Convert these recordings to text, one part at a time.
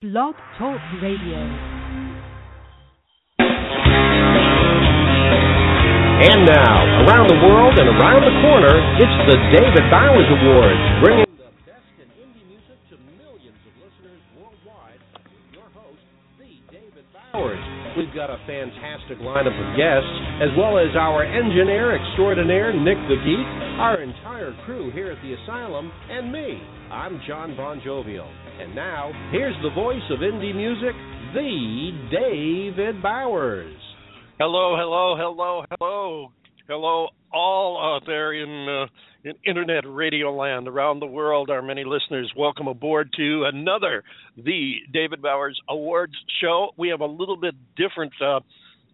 Blog Talk Radio. And now, around the world and around the corner, it's the David Bowers Awards, bringing We've got a fantastic lineup of guests, as well as our engineer extraordinaire, Nick the Geek, our entire crew here at the Asylum, and me. I'm Jon Bon Jovial. And now, here's the voice of indie music, the David Bowers. Hello, hello, hello, hello, hello, all out there in, uh, in internet radio land around the world. Our many listeners, welcome aboard to another the David Bowers Awards show. We have a little bit different. Uh,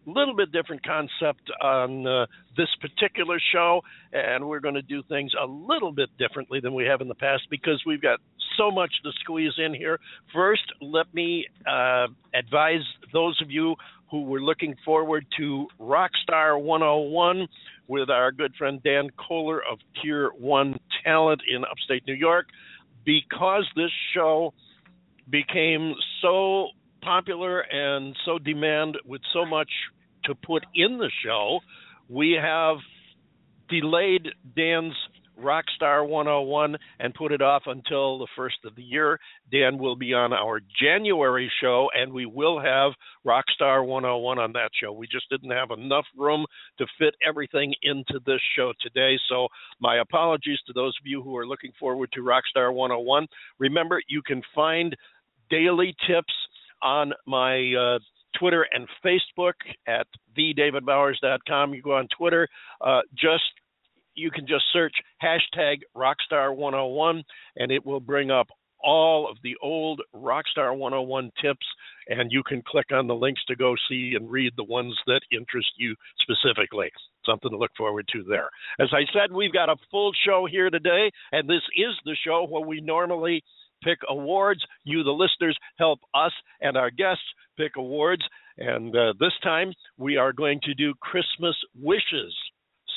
little bit different concept on uh, this particular show, and we're going to do things a little bit differently than we have in the past because we've got so much to squeeze in here. First, let me uh, advise those of you who we're looking forward to Rockstar 101 with our good friend Dan Coler of Tier 1 Talent in upstate New York. Because this show became so popular and so demand with so much to put in the show, we have delayed Dan's Rockstar 101 and put it off until the first of the year. Dan will be on our January show, and we will have Rockstar 101 on that show. We just didn't have enough room to fit everything into this show today. So, my apologies to those of you who are looking forward to Rockstar 101. Remember, you can find daily tips on my uh, Twitter and Facebook at thedavidbowers.com. You go on Twitter, uh, just you can just search hashtag Rockstar101 and it will bring up all of the old Rockstar 101 tips, and you can click on the links to go see and read the ones that interest you specifically. Something to look forward to there. As I said, we've got a full show here today, and this is the show where we normally pick awards. You, the listeners, help us and our guests pick awards. And uh, this time we are going to do Christmas wishes.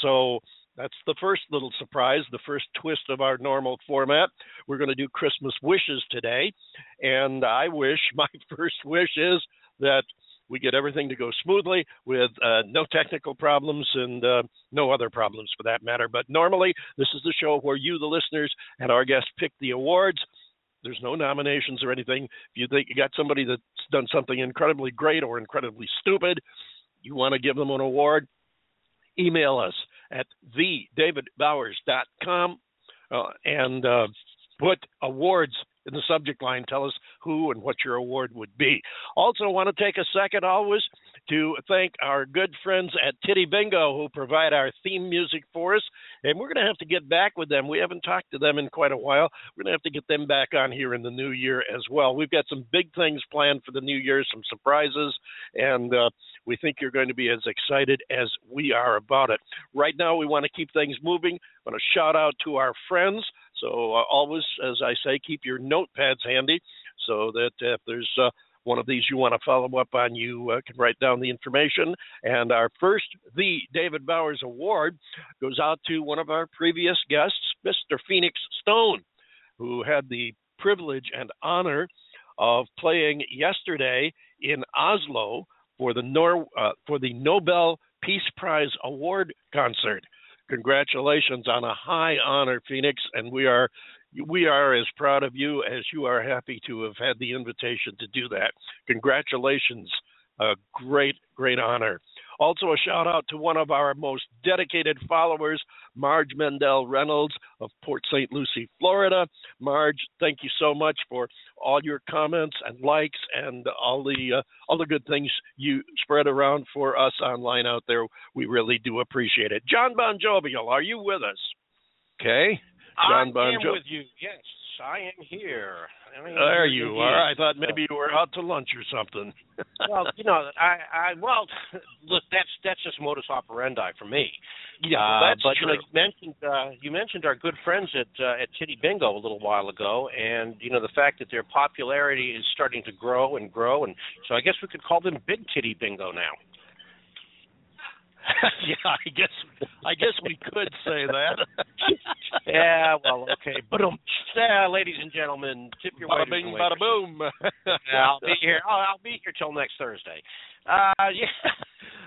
So that's the first little surprise, the first twist of our normal format. We're going to do Christmas wishes today. And I wish, my first wish is that we get everything to go smoothly with uh, no technical problems and uh, no other problems for that matter. But normally, this is the show where you, the listeners, and our guests pick the awards. There's no nominations or anything. If you think you got somebody that's done something incredibly great or incredibly stupid, you want to give them an award, email us at thedavidbowers.com uh, and uh, put awards in the subject line. Tell us who and what your award would be. Also, want to take a second always to thank our good friends at Titty Bingo who provide our theme music for us. And we're going to have to get back with them. We haven't talked to them in quite a while. We're going to have to get them back on here in the new year as well. We've got some big things planned for the new year, some surprises, and uh, we think you're going to be as excited as we are about it. Right now, we want to keep things moving. I want to shout out to our friends. So, uh, always, as I say, keep your notepads handy so that if there's uh, one of these you want to follow up on, you uh, can write down the information. And our first, the David Bowers Award, goes out to one of our previous guests, Mr. Phoenix Stone, who had the privilege and honor of playing yesterday in Oslo for the Nor- uh, for the Nobel Peace Prize Award concert. Congratulations on a high honor, Phoenix, and we are we are as proud of you as you are happy to have had the invitation to do that. Congratulations. A great, great honor. Also, a shout out to one of our most dedicated followers, Marge Mendel Reynolds of Port St. Lucie, Florida. Marge, thank you so much for all your comments and likes and all the uh, all the good things you spread around for us online out there. We really do appreciate it. Jon Bon Jovial, are you with us? Okay. John I bon am with you. Yes, I am here. I am There here you indeed. are. I thought maybe you were out to lunch or something. well, you know, I, I, well, look, that's that's just modus operandi for me. yeah, Uh, that's but true. you know, you mentioned uh, you mentioned our good friends at uh, at Titty Bingo a little while ago, and you know the fact that their popularity is starting to grow and grow, and so I guess we could call them Big Titty Bingo now. yeah, I guess I guess we could say that. yeah, well, okay, but um, yeah, ladies and gentlemen, tip your bada bing, bada boom. I'll be here. I'll, I'll be here till next Thursday. Uh, yeah.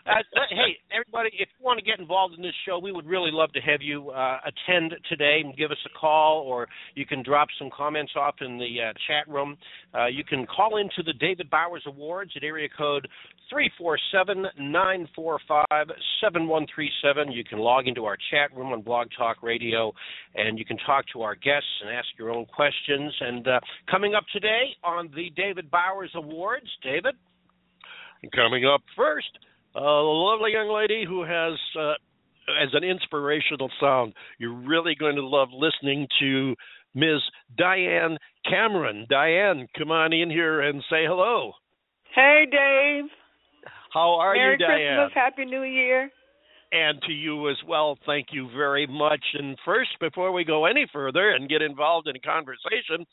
Uh, hey, everybody, if you want to get involved in this show, we would really love to have you uh, attend today and give us a call, or you can drop some comments off in the uh, chat room. Uh, you can call into the David Bowers Awards at area code three four seven nine four five seven one three seven. You can log into our chat room on Blog Talk Radio, and you can talk to our guests and ask your own questions. And uh, coming up today on the David Bowers Awards, David. Coming up first, a lovely young lady who has uh, as an inspirational sound. You're really going to love listening to Ms. Diane Cameron. Diane, come on in here and say hello. Hey, Dave. How are Merry you, Diane? Merry Christmas, Happy New Year. And to you as well, thank you very much. And first, before we go any further and get involved in conversation,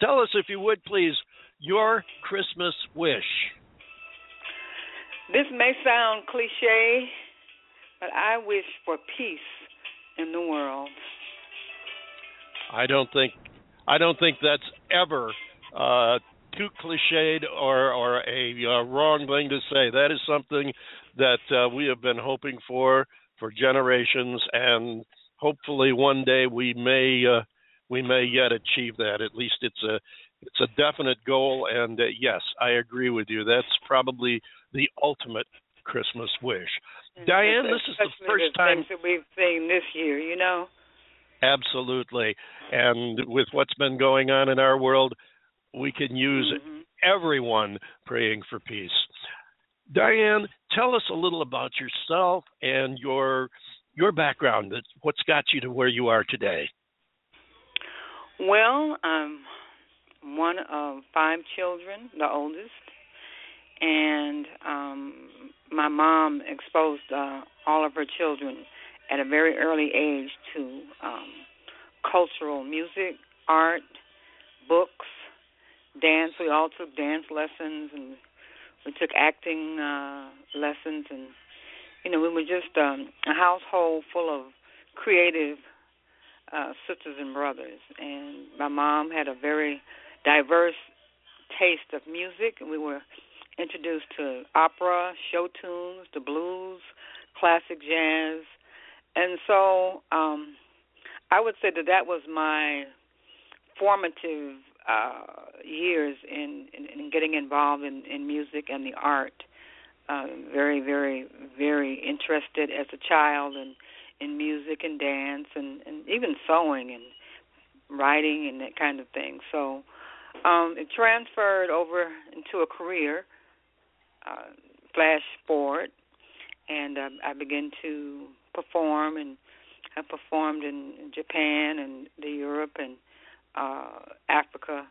tell us, if you would please, your Christmas wish. This may sound cliche, but I wish for peace in the world. I don't think I don't think that's ever uh, too cliched or or a uh, wrong thing to say. That is something that uh, we have been hoping for for generations, and hopefully one day we may uh, we may yet achieve that. At least it's a it's a definite goal, and uh, yes, I agree with you. That's probably the ultimate Christmas wish. Diane, this is the first time that we've seen this year, you know. Absolutely. And with what's been going on in our world, we can use Mhm. everyone praying for peace. Diane, tell us a little about yourself and your your background. What's got you to where you are today. Well, I'm one of five children, the oldest, and um, my mom exposed uh, all of her children at a very early age to um, cultural music, art, books, dance. We all took dance lessons, and we took acting uh, lessons, and you know, we were just um, a household full of creative uh, sisters and brothers. And my mom had a very diverse taste of music, and we were introduced to opera, show tunes, the blues, classic jazz, and so um, I would say that that was my formative uh, years in, in, in getting involved in, in music and the art. Uh, very, very, very interested as a child in in music and dance and, and even sewing and writing and that kind of thing. So um, it transferred over into a career. Uh, flash forward, and uh, I began to perform, and I performed in, Japan and the Europe and uh, Africa,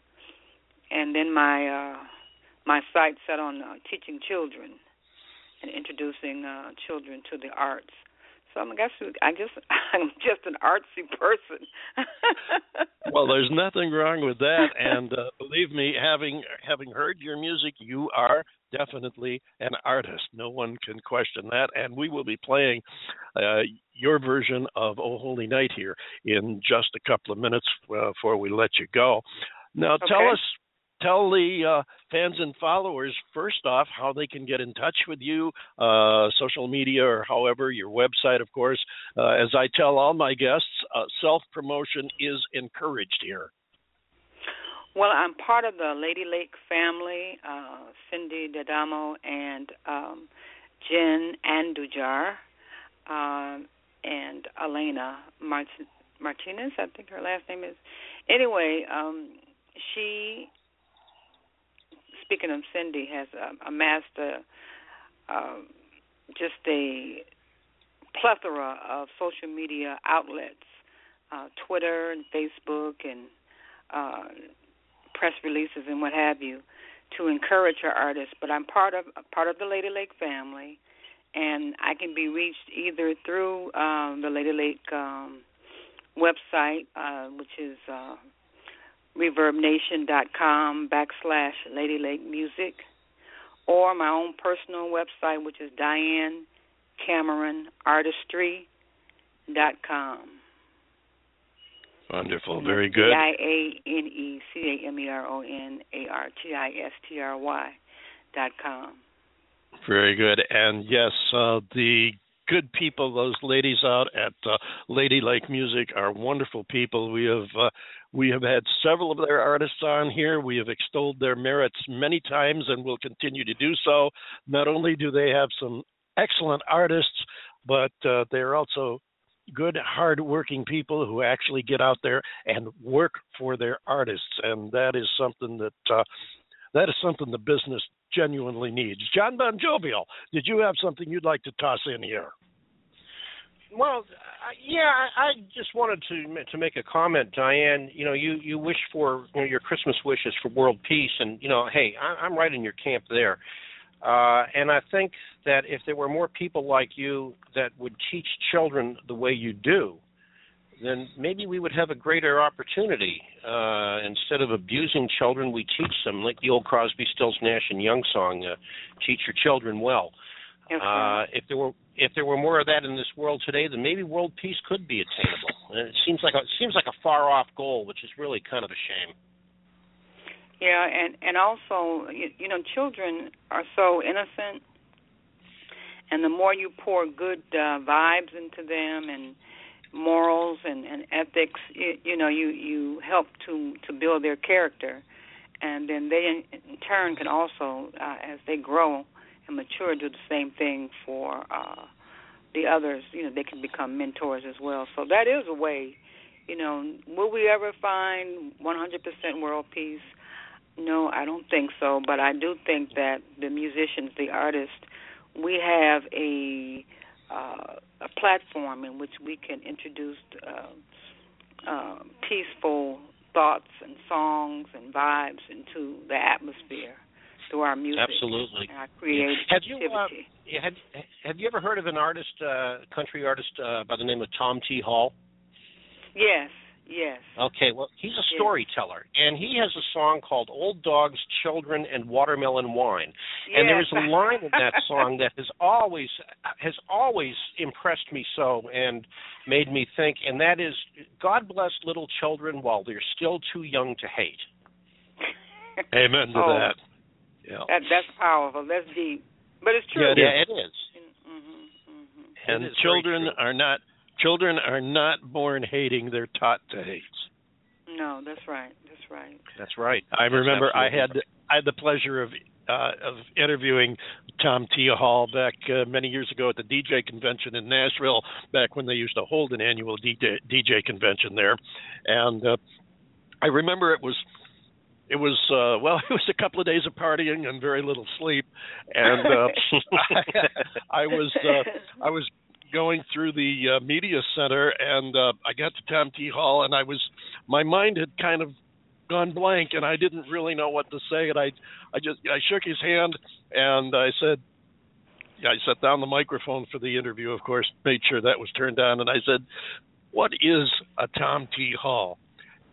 and then my uh, my sight set on uh, teaching children and introducing uh, children to the arts. So I guess I guess I'm just an artsy person. Well, there's nothing wrong with that, and uh, believe me, having having heard your music, you are definitely an artist. No one can question that, and we will be playing uh, your version of "Oh Holy Night" here in just a couple of minutes uh, before we let you go. Now, tell us, tell the uh, fans and followers first off how they can get in touch with you, uh, social media or however your website, of course. Uh, as I tell all my guests, uh, self promotion is encouraged here. Well, I'm part of the Lady Lake family, uh, Cindy Dadamo and um, Jen Andujar, um, and Elena Mart- Martinez, I think her last name is. Anyway, um, she, speaking of Cindy, has uh, amassed a, um just a plethora of social media outlets, uh, Twitter and Facebook and uh, press releases and what have you to encourage her artists. But I'm part of part of the Lady Lake family, and I can be reached either through um, the Lady Lake um, website, uh, which is uh, ReverbNation.com backslash Lady Lake Music, or my own personal website, which is Diane DianeCameronArtistry.com. Wonderful, very good. D I A N E C A M E R O N A R T I S T R Y dot com. Very good. And yes, uh, the good people, those ladies out at uh, Lady Lake Music are wonderful people. We have uh, we have had several of their artists on here. We have extolled their merits many times and will continue to do so. Not only do they have some excellent artists, but uh, they're also good, hard-working people who actually get out there and work for their artists, and that is something that uh, that is something the business genuinely needs. Jon Bon Jovial, did you have something you'd like to toss in here? Well, yeah, I, I just wanted to to make a comment, Diane. You know, you you wish for you know, your Christmas wishes for world peace, and you know, hey, I, I'm right in your camp there. Uh, and I think that if there were more people like you that would teach children the way you do, then maybe we would have a greater opportunity. Uh, instead of abusing children, we teach them, like the old Crosby, Stills, Nash and Young song, uh, "Teach your children well." Uh, if there were if there were more of that in this world today, then maybe world peace could be attainable. And it seems like a, it seems like a far off goal, which is really kind of a shame. Yeah, and and also, you, you know, children are so innocent, and the more you pour good uh, vibes into them and morals and and ethics, you, you know, you you help to to build their character, and then they in, in turn can also, uh, as they grow and mature, do the same thing for uh, the others. You know, they can become mentors as well. So that is a way. You know, will we ever find 100% world peace? No, I don't think so. But I do think that the musicians, the artists, we have a uh, a platform in which we can introduce uh, uh, peaceful thoughts and songs and vibes into the atmosphere through our music. Absolutely. And our creativity. Have you uh, have have you ever heard of an artist, uh, country artist uh, by the name of Tom T. Hall? Yes. Yes. Okay, well, he's a storyteller, yes. and he has a song called "Old Dogs, Children, and Watermelon Wine." Yes. And there is a line in that song that has always has always impressed me so and made me think, and that is, "God bless little children while they're still too young to hate." Amen to oh, that. Yeah. That that's powerful. That's deep, but it's true. Yeah, yeah, it is. Mm-hmm, mm-hmm. And it is children are not children are not born hating; they're taught to hate. No, that's right. That's right. That's right. I That's remember I had absolutely I had the pleasure of uh, of interviewing Tom T. Hall back uh, many years ago at the DJ convention in Nashville, back when they used to hold an annual DJ, DJ convention there, and uh, I remember it was it was uh well it was a couple of days of partying and very little sleep. And uh I, I was uh I was going through the uh, media center and uh I got to Tom T. Hall and I was my mind had kind of gone blank and I didn't really know what to say. And I I just I shook his hand and I said I set down the microphone for the interview of course made sure that was turned on. And I said what is a Tom T. Hall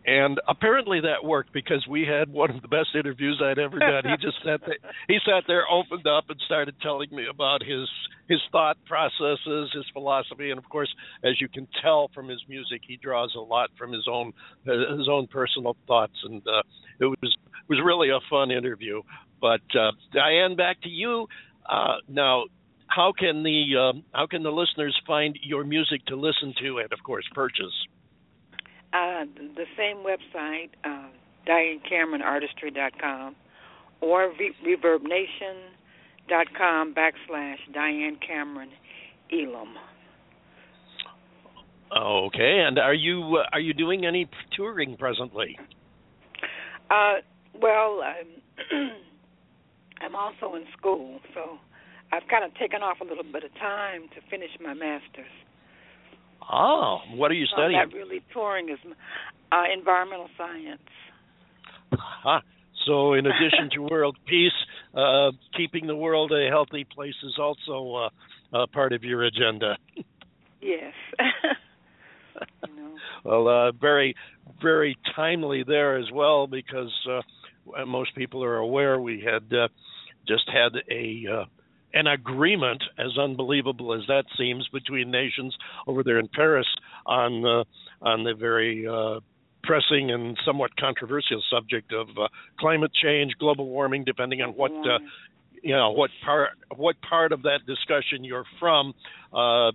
and apparently that worked because we had one of the best interviews I'd ever done. He just sat there, he sat there, opened up, and started telling me about his his thought processes, his philosophy, and of course, as you can tell from his music, he draws a lot from his own his own personal thoughts, and uh, it was it was really a fun interview. But uh, Diane, back to you uh, now. How can the um, how can the listeners find your music to listen to and of course purchase? Uh, the same website, uh, DianeCameronArtistry.com or Re- ReverbNation.com backslash Diane Cameron Elam. Okay, and are you uh, are you doing any touring presently? Uh, well, I'm, I'm also in school, so I've kind of taken off a little bit of time to finish my master's. Oh, what are you studying? I'm not really touring as m- uh, environmental science. Huh. So, in addition to world peace, uh, keeping the world a healthy place is also uh, uh, part of your agenda. Yes. you know. Well, uh, very, very timely there as well, because uh, most people are aware we had uh, just had a uh, an agreement, as unbelievable as that seems, between nations over there in Paris on uh, on the very uh, pressing and somewhat controversial subject of uh, climate change, global warming, depending on what uh, you know what part what part of that discussion you're from. Uh,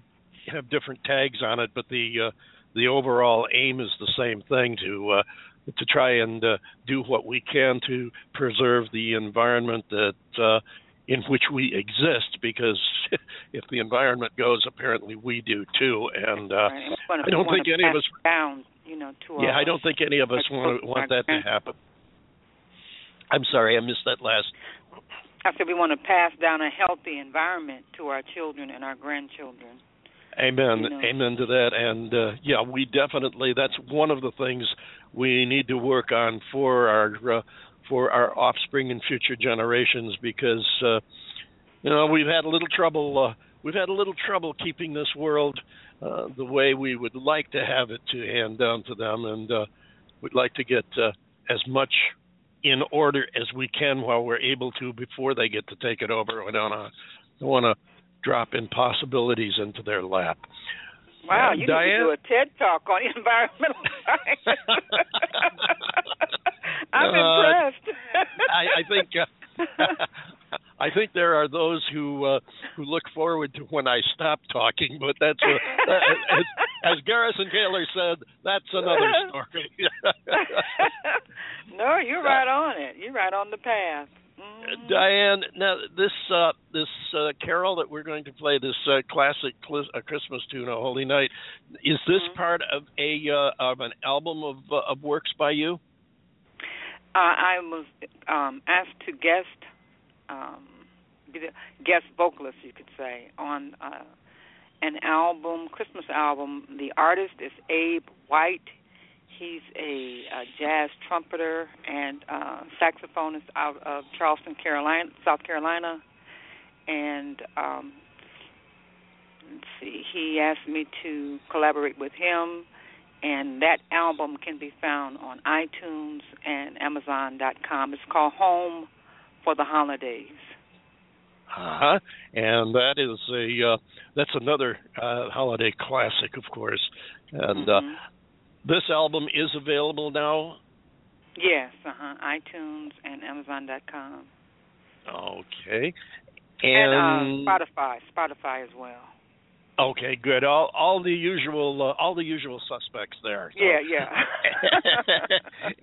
have different tags on it, but the uh, the overall aim is the same thing to uh, to try and uh, do what we can to preserve the environment that uh, in which we exist because if the environment goes apparently we do too and uh right. I don't think any of us down you know to yeah I don't think any of us want want that to happen I'm sorry I missed that last I said we want to pass down a healthy environment to our children and our grandchildren Amen. You know. Amen to that. And uh, yeah, we definitely that's one of the things we need to work on for our uh, for our offspring and future generations because uh, you know we've had a little trouble uh, we've had a little trouble keeping this world uh, the way we would like to have it to hand down to them, and uh, we'd like to get uh, as much in order as we can while we're able to before they get to take it over. We don't, uh, don't want to drop impossibilities into their lap. Wow, you Diane? need to do a TED talk on environmental science. I'm Uh, impressed. I, I think uh, I think there are those who uh, who look forward to when I stop talking, but that's a, as, as Garrison Keillor said, that's another story. no, you're right on it. You're right on the path. Mhm. Diane, now this uh, this uh, carol that we're going to play, this uh, classic cl- uh, Christmas tune, "O Holy Night," is this Mhm. part of a uh, of an album of uh, of works by you? Uh, I was um, asked to guest, um, guest vocalist, you could say, on uh, an album, Christmas album. The artist is Abe White. He's a, uh jazz trumpeter and uh, saxophonist out of Charleston, Carolina, South Carolina, and um, let's see. He asked me to collaborate with him and that album can be found on iTunes and Amazon.com. It's called Home for the Holidays. Uh-huh. And that is a uh, that's another uh, holiday classic, of course. And uh, Mhm. this album is available now. yes, uh huh, iTunes and Amazon.com, Okay. and, And, uh, Spotify, Spotify as well. Okay, good. All all the usual uh, all the usual suspects there. So- Yeah, yeah.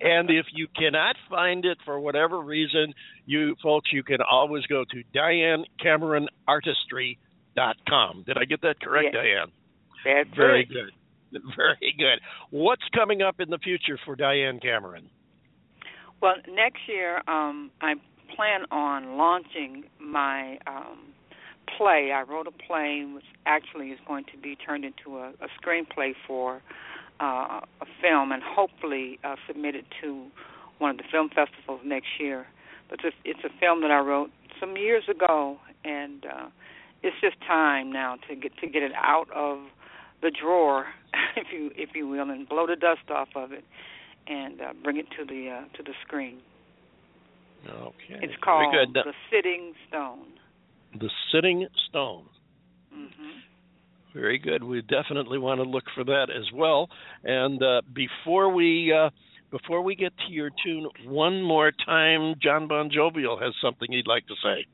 and if you cannot find it for whatever reason, you folks, you can always go to DianeCameronArtistry.com. Did I get that correct, Yes. Diane? That's Very it. good. Very good. What's coming up in the future for Diane Cameron? Well, next year, um, I plan on launching my um, play. I wrote a play which actually is going to be turned into a, a screenplay for uh, a film and hopefully uh, submitted to one of the film festivals next year. But it's, it's a film that I wrote some years ago, and uh, it's just time now to get to get it out of the drawer, if you if you will, and blow the dust off of it and uh, bring it to the uh, to the screen. Okay. It's called The Sitting Stone. The Sitting Stone. hmm Very good. We definitely want to look for that as well. And uh, before we uh, before we get to your tune, one more time, Jon Bon Jovial has something he'd like to say.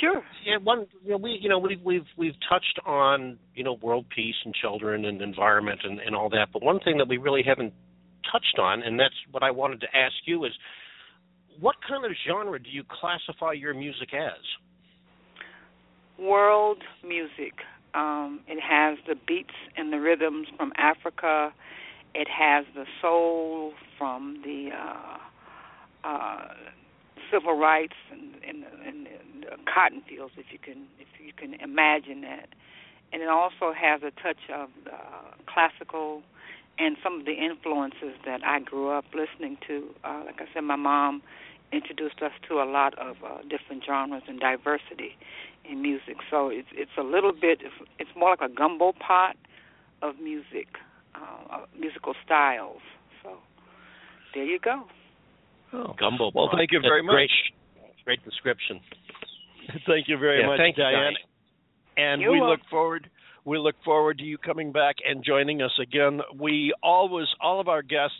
Sure. Yeah, one you know we you know we've we've we've touched on you know world peace and children and environment and and all that, but one thing that we really haven't touched on, and that's what I wanted to ask you is, what kind of genre do you classify your music as? World music. Um, it has the beats and the rhythms from Africa. It has the soul from the uh, uh, civil rights and, and, and the cotton fields, if you can if you can imagine that. And it also has a touch of uh, classical and some of the influences that I grew up listening to. Uh, like I said, my mom introduced us to a lot of uh, different genres and diversity in music. So it's it's a little bit it's, it's more like a gumbo pot of music, uh, uh, musical styles. So there you go. Oh. Gumbo. Well, pot. thank you That's very much. Great, great description. Thank you very Yeah, much, thank you, Diane. And You're we look forward we look forward to you coming back and joining us again. We always all of our guests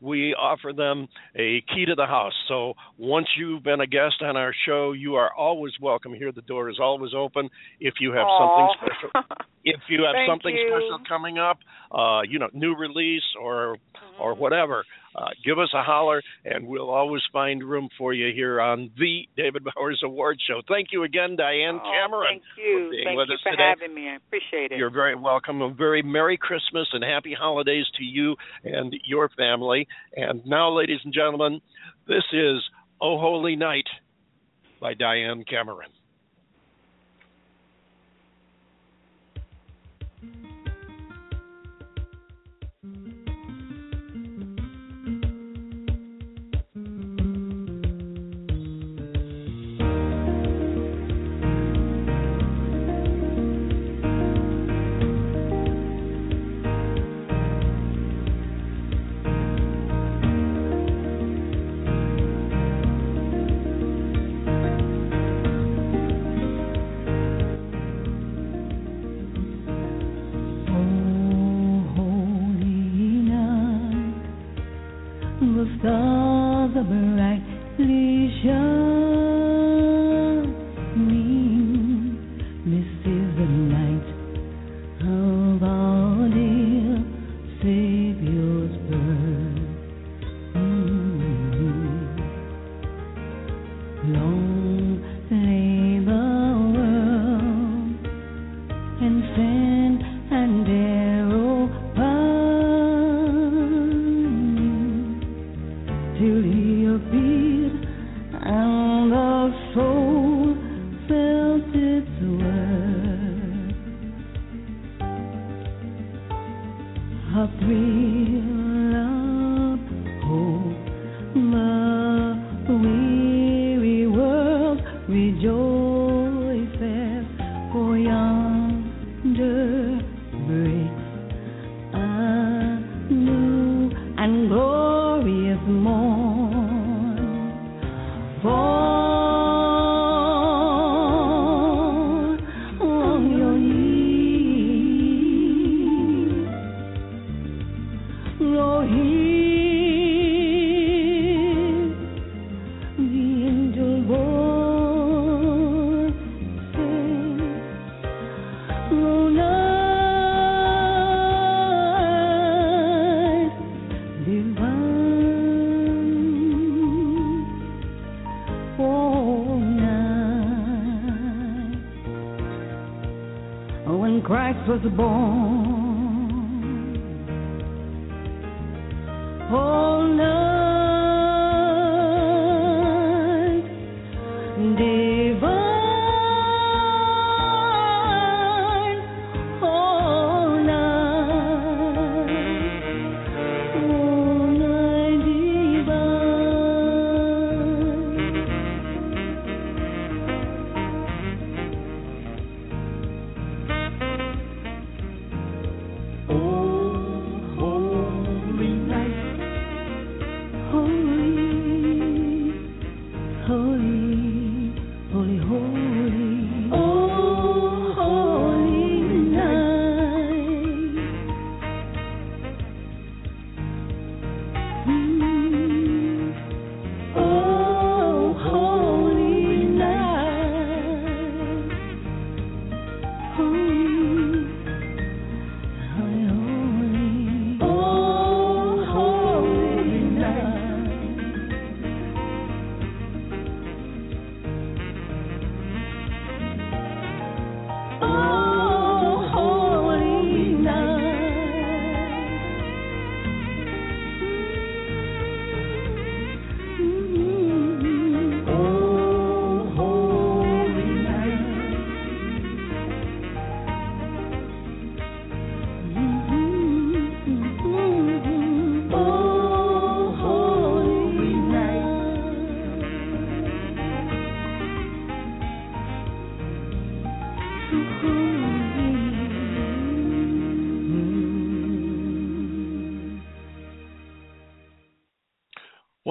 we offer them a key to the house. So once you've been a guest on our show, you are always welcome here. The door is always open. If you have Aw. something special, if you have Thank something you. special coming up, uh, you know, new release or or whatever, uh, give us a holler, and we'll always find room for you here on the David Bowers Award Show. Thank you again, Diane Oh, Cameron. Thank you. Thank you for today. having me. I appreciate it. You're very welcome. A very Merry Christmas and Happy Holidays to you and your family. And now, ladies and gentlemen, this is Oh Holy Night by Diane Cameron.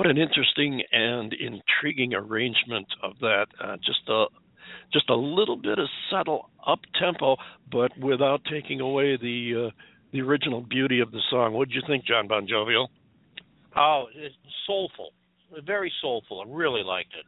What an interesting and intriguing arrangement of that. Uh, just a just a little bit of subtle up tempo, but without taking away the uh, the original beauty of the song. What did you think, Jon Bon Jovial? Oh, it's soulful, very soulful. I really liked it.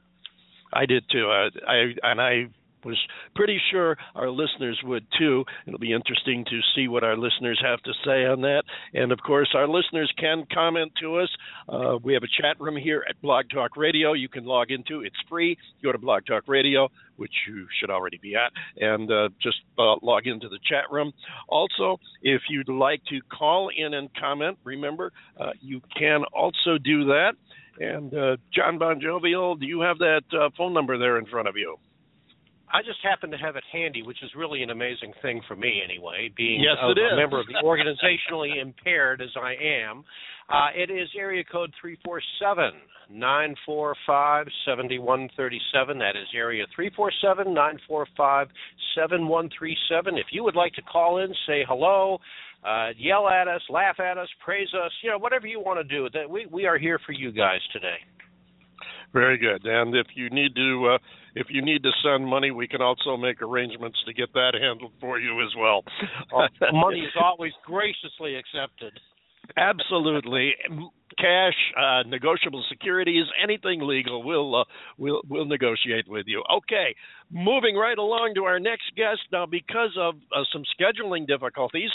I did too. I, I and I was pretty sure our listeners would too. It'll be interesting to see what our listeners have to say on that. And of course, our listeners can comment to us. Uh, we have a chat room here at Blog Talk Radio. You can log into. It's free. Go to Blog Talk Radio, which you should already be at, and uh, just uh, log into the chat room. Also, if you'd like to call in and comment, remember uh, you can also do that. And uh, Jon Bon Jovial, do you have that uh, phone number there in front of you? I just happen to have it handy, which is really an amazing thing for me anyway, being Yes, a, it is. a member of the organizationally impaired as I am. Uh, it is area code three four seven nine four five seventy one thirty seven. That is area three four seven nine four five seven one three seven. If you would like to call in, say hello, uh, yell at us, laugh at us, praise us, you know, whatever you want to do. That we we are here for you guys today. Very good. And if you need to uh, if you need to send money, we can also make arrangements to get that handled for you as well. Uh, money is always graciously accepted. Absolutely. Cash, uh, negotiable securities, anything legal, we'll uh, we'll we'll negotiate with you. Okay, moving right along to our next guest now. Because of uh, some scheduling difficulties,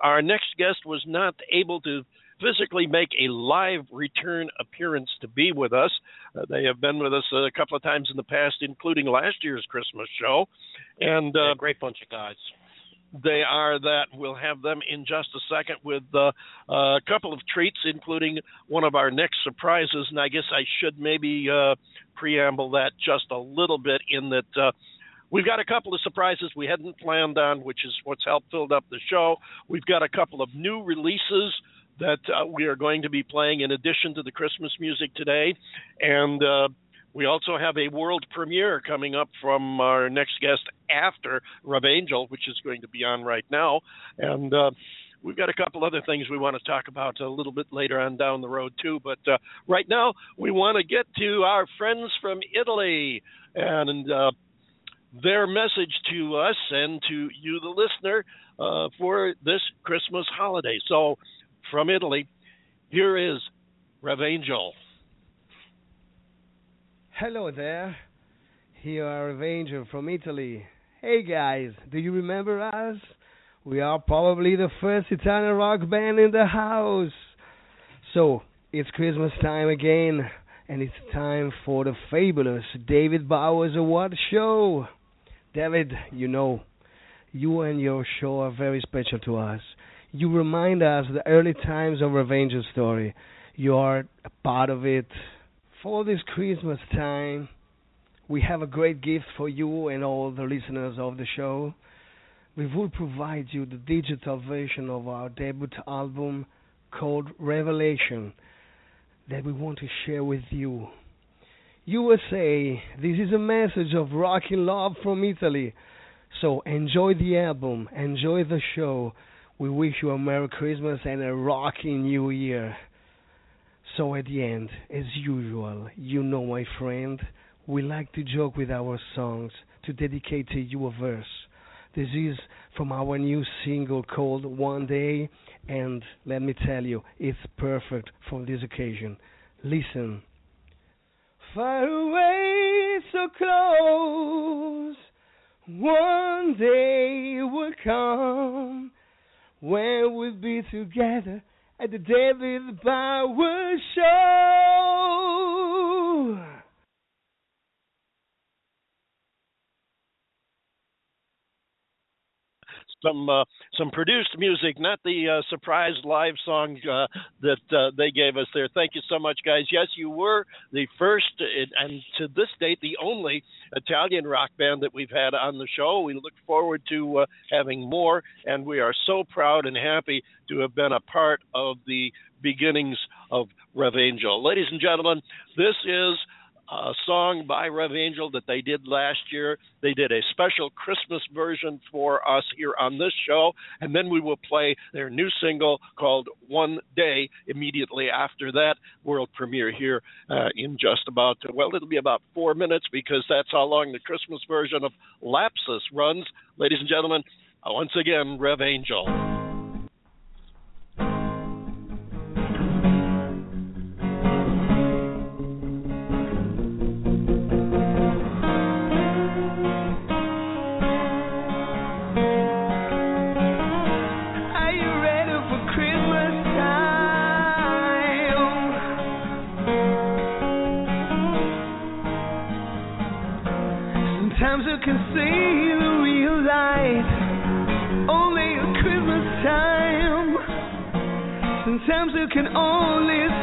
our next guest was not able to physically make a live return appearance to be with us. Uh, they have been with us a couple of times in the past, including last year's Christmas show, and uh, great bunch of guys. they are that. We'll have them in just a second with uh, a couple of treats, including one of our next surprises. And I guess I should maybe uh, preamble that just a little bit in that. Uh, We've got a couple of surprises we hadn't planned on, which is what's helped build up the show. We've got a couple of new releases that uh, we are going to be playing in addition to the Christmas music today. And uh, we also have a world premiere coming up from our next guest after Revangel, which is going to be on right now. And uh, we've got a couple other things we want to talk about a little bit later on down the road, too. But uh, right now, we want to get to our friends from Italy and uh, their message to us and to you, the listener, uh, for this Christmas holiday. So, from Italy, here is Revangel. Hello there. Here are Avenger from Italy. Hey guys, do you remember us? We are probably the first Italian rock band in the house. So, it's Christmas time again, and it's time for the fabulous David Bowers Award Show. David, you know, you and your show are very special to us. You remind us the early times of Revangel's story. You are a part of it. For this Christmas time, we have a great gift for you and all the listeners of the show. We will provide you the digital version of our debut album called Revelation that we want to share with you. USA, this is a message of rocking love from Italy. So enjoy the album, enjoy the show. We wish you a Merry Christmas and a rocking New Year. So at the end, as usual, you know, my friend, we like to joke with our songs to dedicate to you a verse. This is from our new single called One Day, and let me tell you, it's perfect for this occasion. Listen. Far away, so close, one day will come when we'll be together at the David Bauer Show. Some uh, some produced music, not the uh, surprise live song uh, that uh, they gave us there. Thank you so much, guys. Yes, you were the first and to this date the only Italian rock band that we've had on the show. We look forward to uh, having more, and we are so proud and happy to have been a part of the beginnings of Revangel. Ladies and gentlemen, this is a song by Revangel that they did last year. They did a special Christmas version for us here on this show, and then we will play their new single called One Day immediately after that world premiere here uh, in just about, well, it'll be about four minutes because that's how long the Christmas version of Lapsus runs. Ladies and gentlemen, once again, Revangel. Sometimes you can only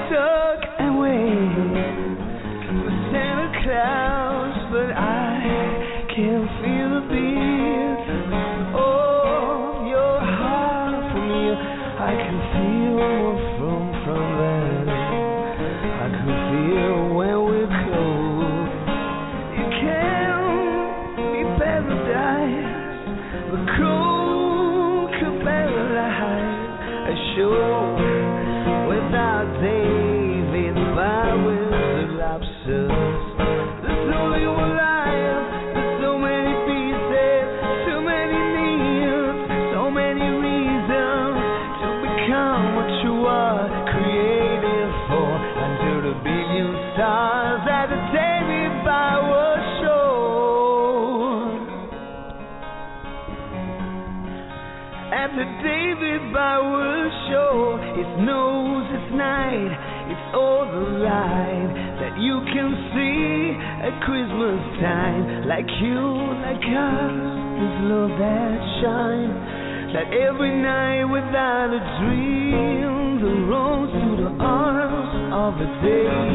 David Bowers show, it knows it's night, it's all the light that you can see at Christmas time. Like you, like us, this love that shines. That every night without a dream, the road to the arms of a day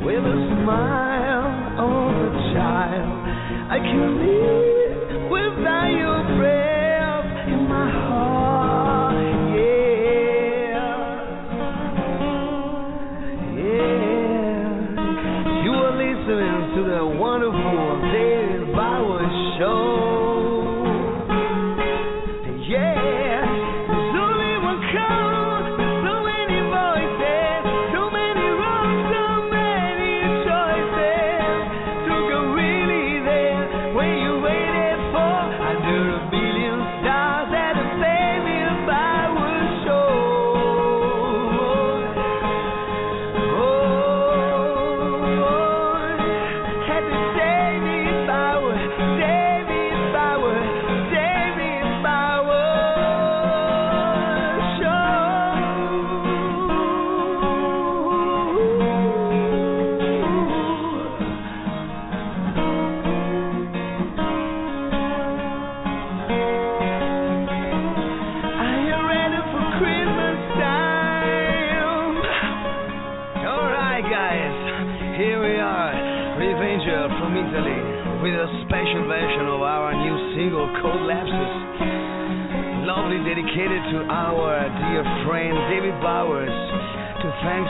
with a smile of a child. I can live without your breath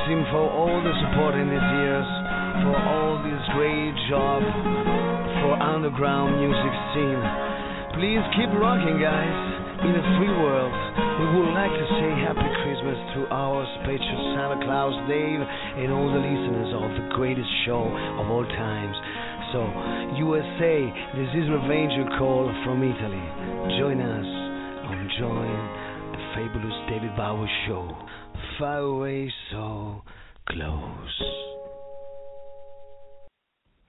him for all the support in these years, for all this great job for underground music scene. Please keep rocking, guys. In a free world, we would like to say Happy Christmas to our special Santa Claus Dave and all the listeners of the greatest show of all times. So, USA, this is Revenge Call from Italy. Join us on Join the Fabulous David Bowers Show. Far away, so close.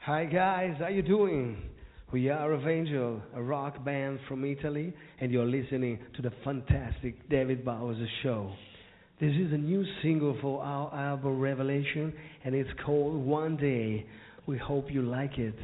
Hi guys, how you doing? We are Revangel, a rock band from Italy, and you're listening to the fantastic David Bowers show. This is a new single for our album Revelation, and it's called One Day. We hope you like it.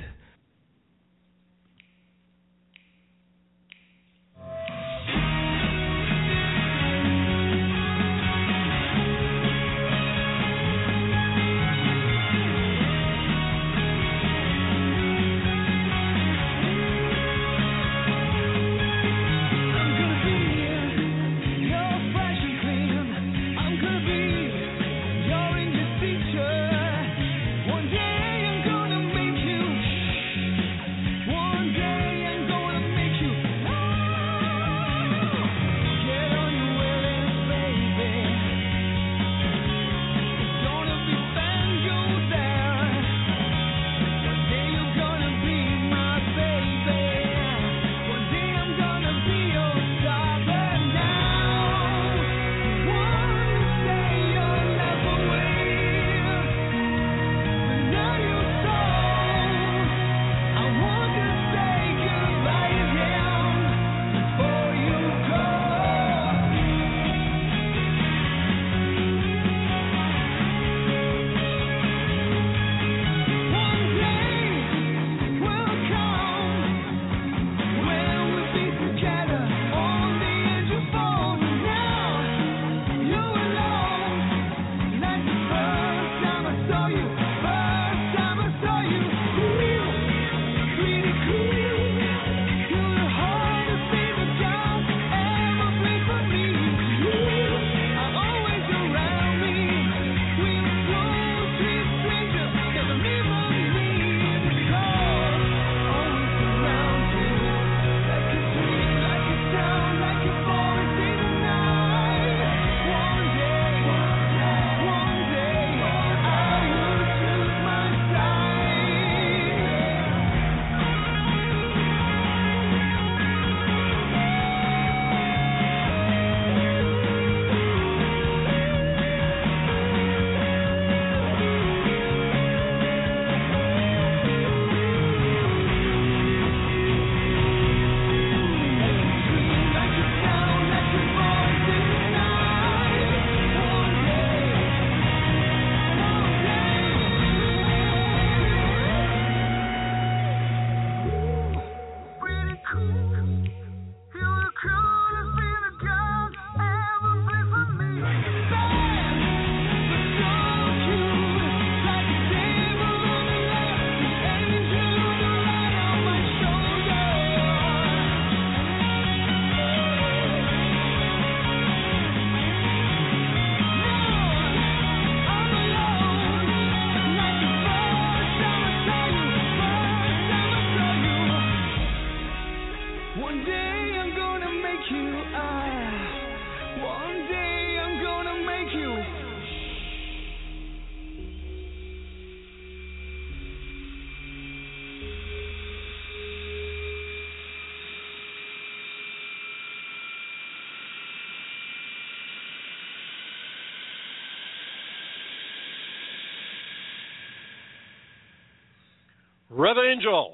Rev Angel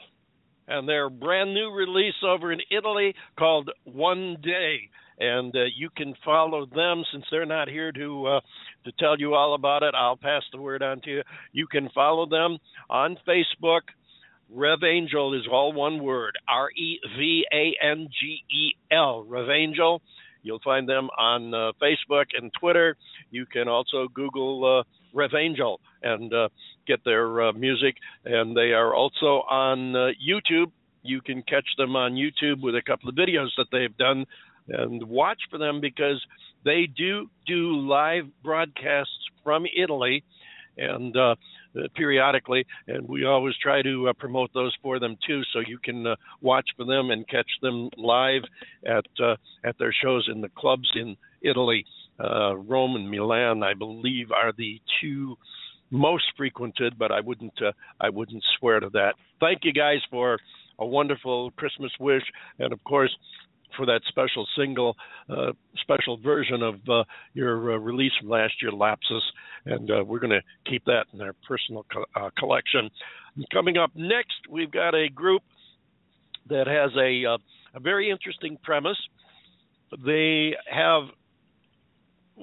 and their brand new release over in Italy called One Day. And uh, you can follow them since they're not here to uh, to tell you all about it. I'll pass the word on to you. You can follow them on Facebook. Revangel is all one word R E V A N G E L. Revangel. You'll find them on uh, Facebook and Twitter. You can also Google uh, Revangel and uh, get their uh, music. And they are also on uh, YouTube. You can catch them on YouTube with a couple of videos that they've done and watch for them because they do do live broadcasts from Italy and uh, periodically, and we always try to uh, promote those for them too, so you can uh, watch for them and catch them live at uh, at their shows in the clubs in Italy. Uh, Rome and Milan, I believe, are the two most frequented, but I wouldn't uh, I wouldn't swear to that. Thank you guys for a wonderful Christmas wish, and of course for that special single, uh, special version of uh, your uh, release from last year, Lapsus, and uh, we're going to keep that in our personal co- uh, collection. Coming up next, we've got a group that has a a very interesting premise. They have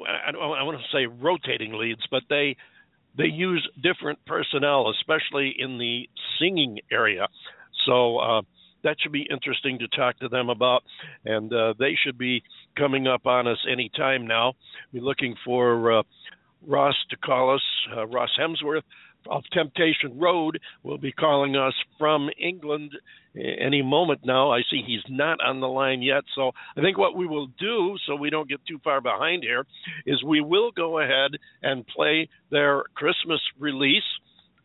I I want to say rotating leads, but they they use different personnel, especially in the singing area. So uh, that should be interesting to talk to them about, and uh, they should be coming up on us any time now. We're looking for uh, Ross to call us, uh, Ross Hemsworth of Temptation Road will be calling us from England any moment now. I see he's not on the line yet, so I think what we will do, so we don't get too far behind here, is we will go ahead and play their Christmas release,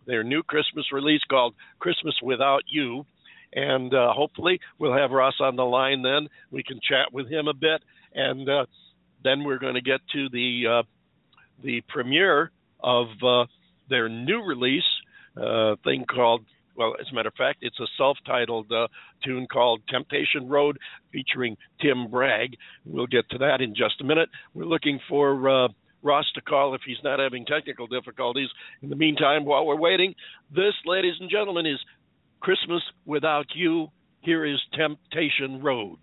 their new Christmas release called Christmas Without You. And uh, hopefully we'll have Ross on the line then. We can chat with him a bit, and uh, then we're going to get to the uh, the premiere of uh, their new release uh, thing called well, as a matter of fact, it's a self-titled uh, tune called "Temptation Road" featuring Tim Bragg. We'll get to that in just a minute. We're looking for uh, Ross to call if he's not having technical difficulties. In the meantime, while we're waiting, this, ladies and gentlemen, is Christmas Without You. Here is Temptation Road.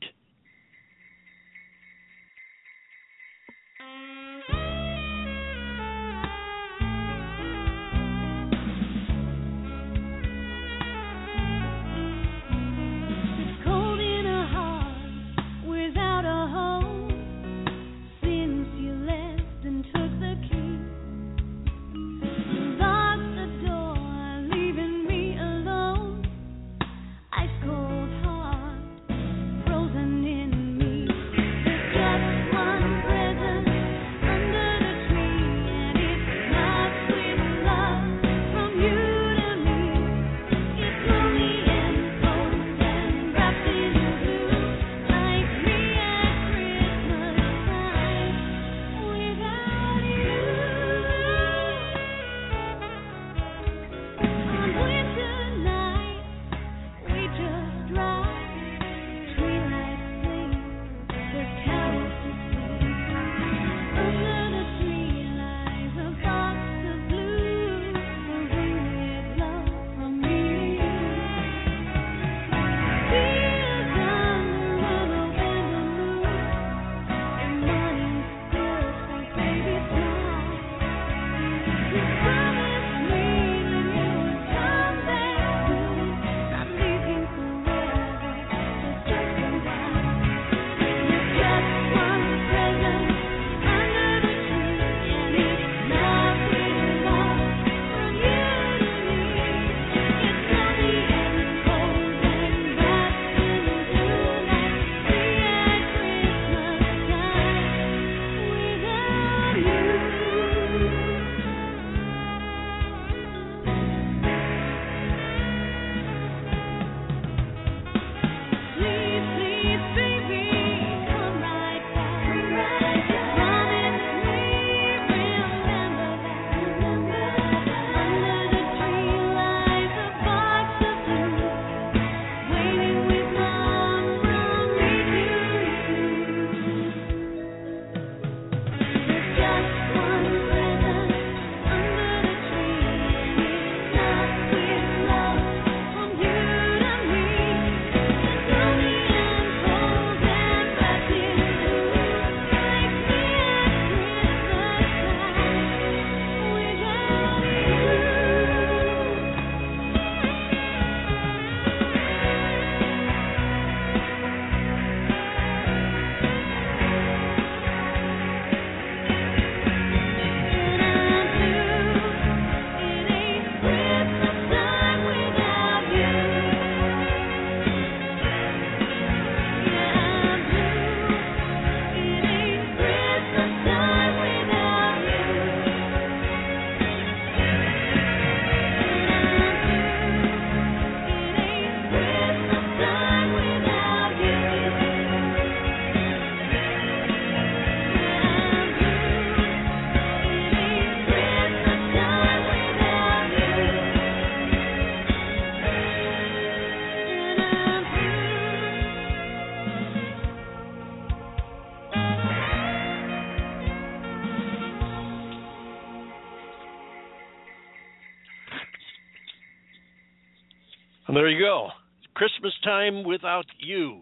There you go. Christmas time without you.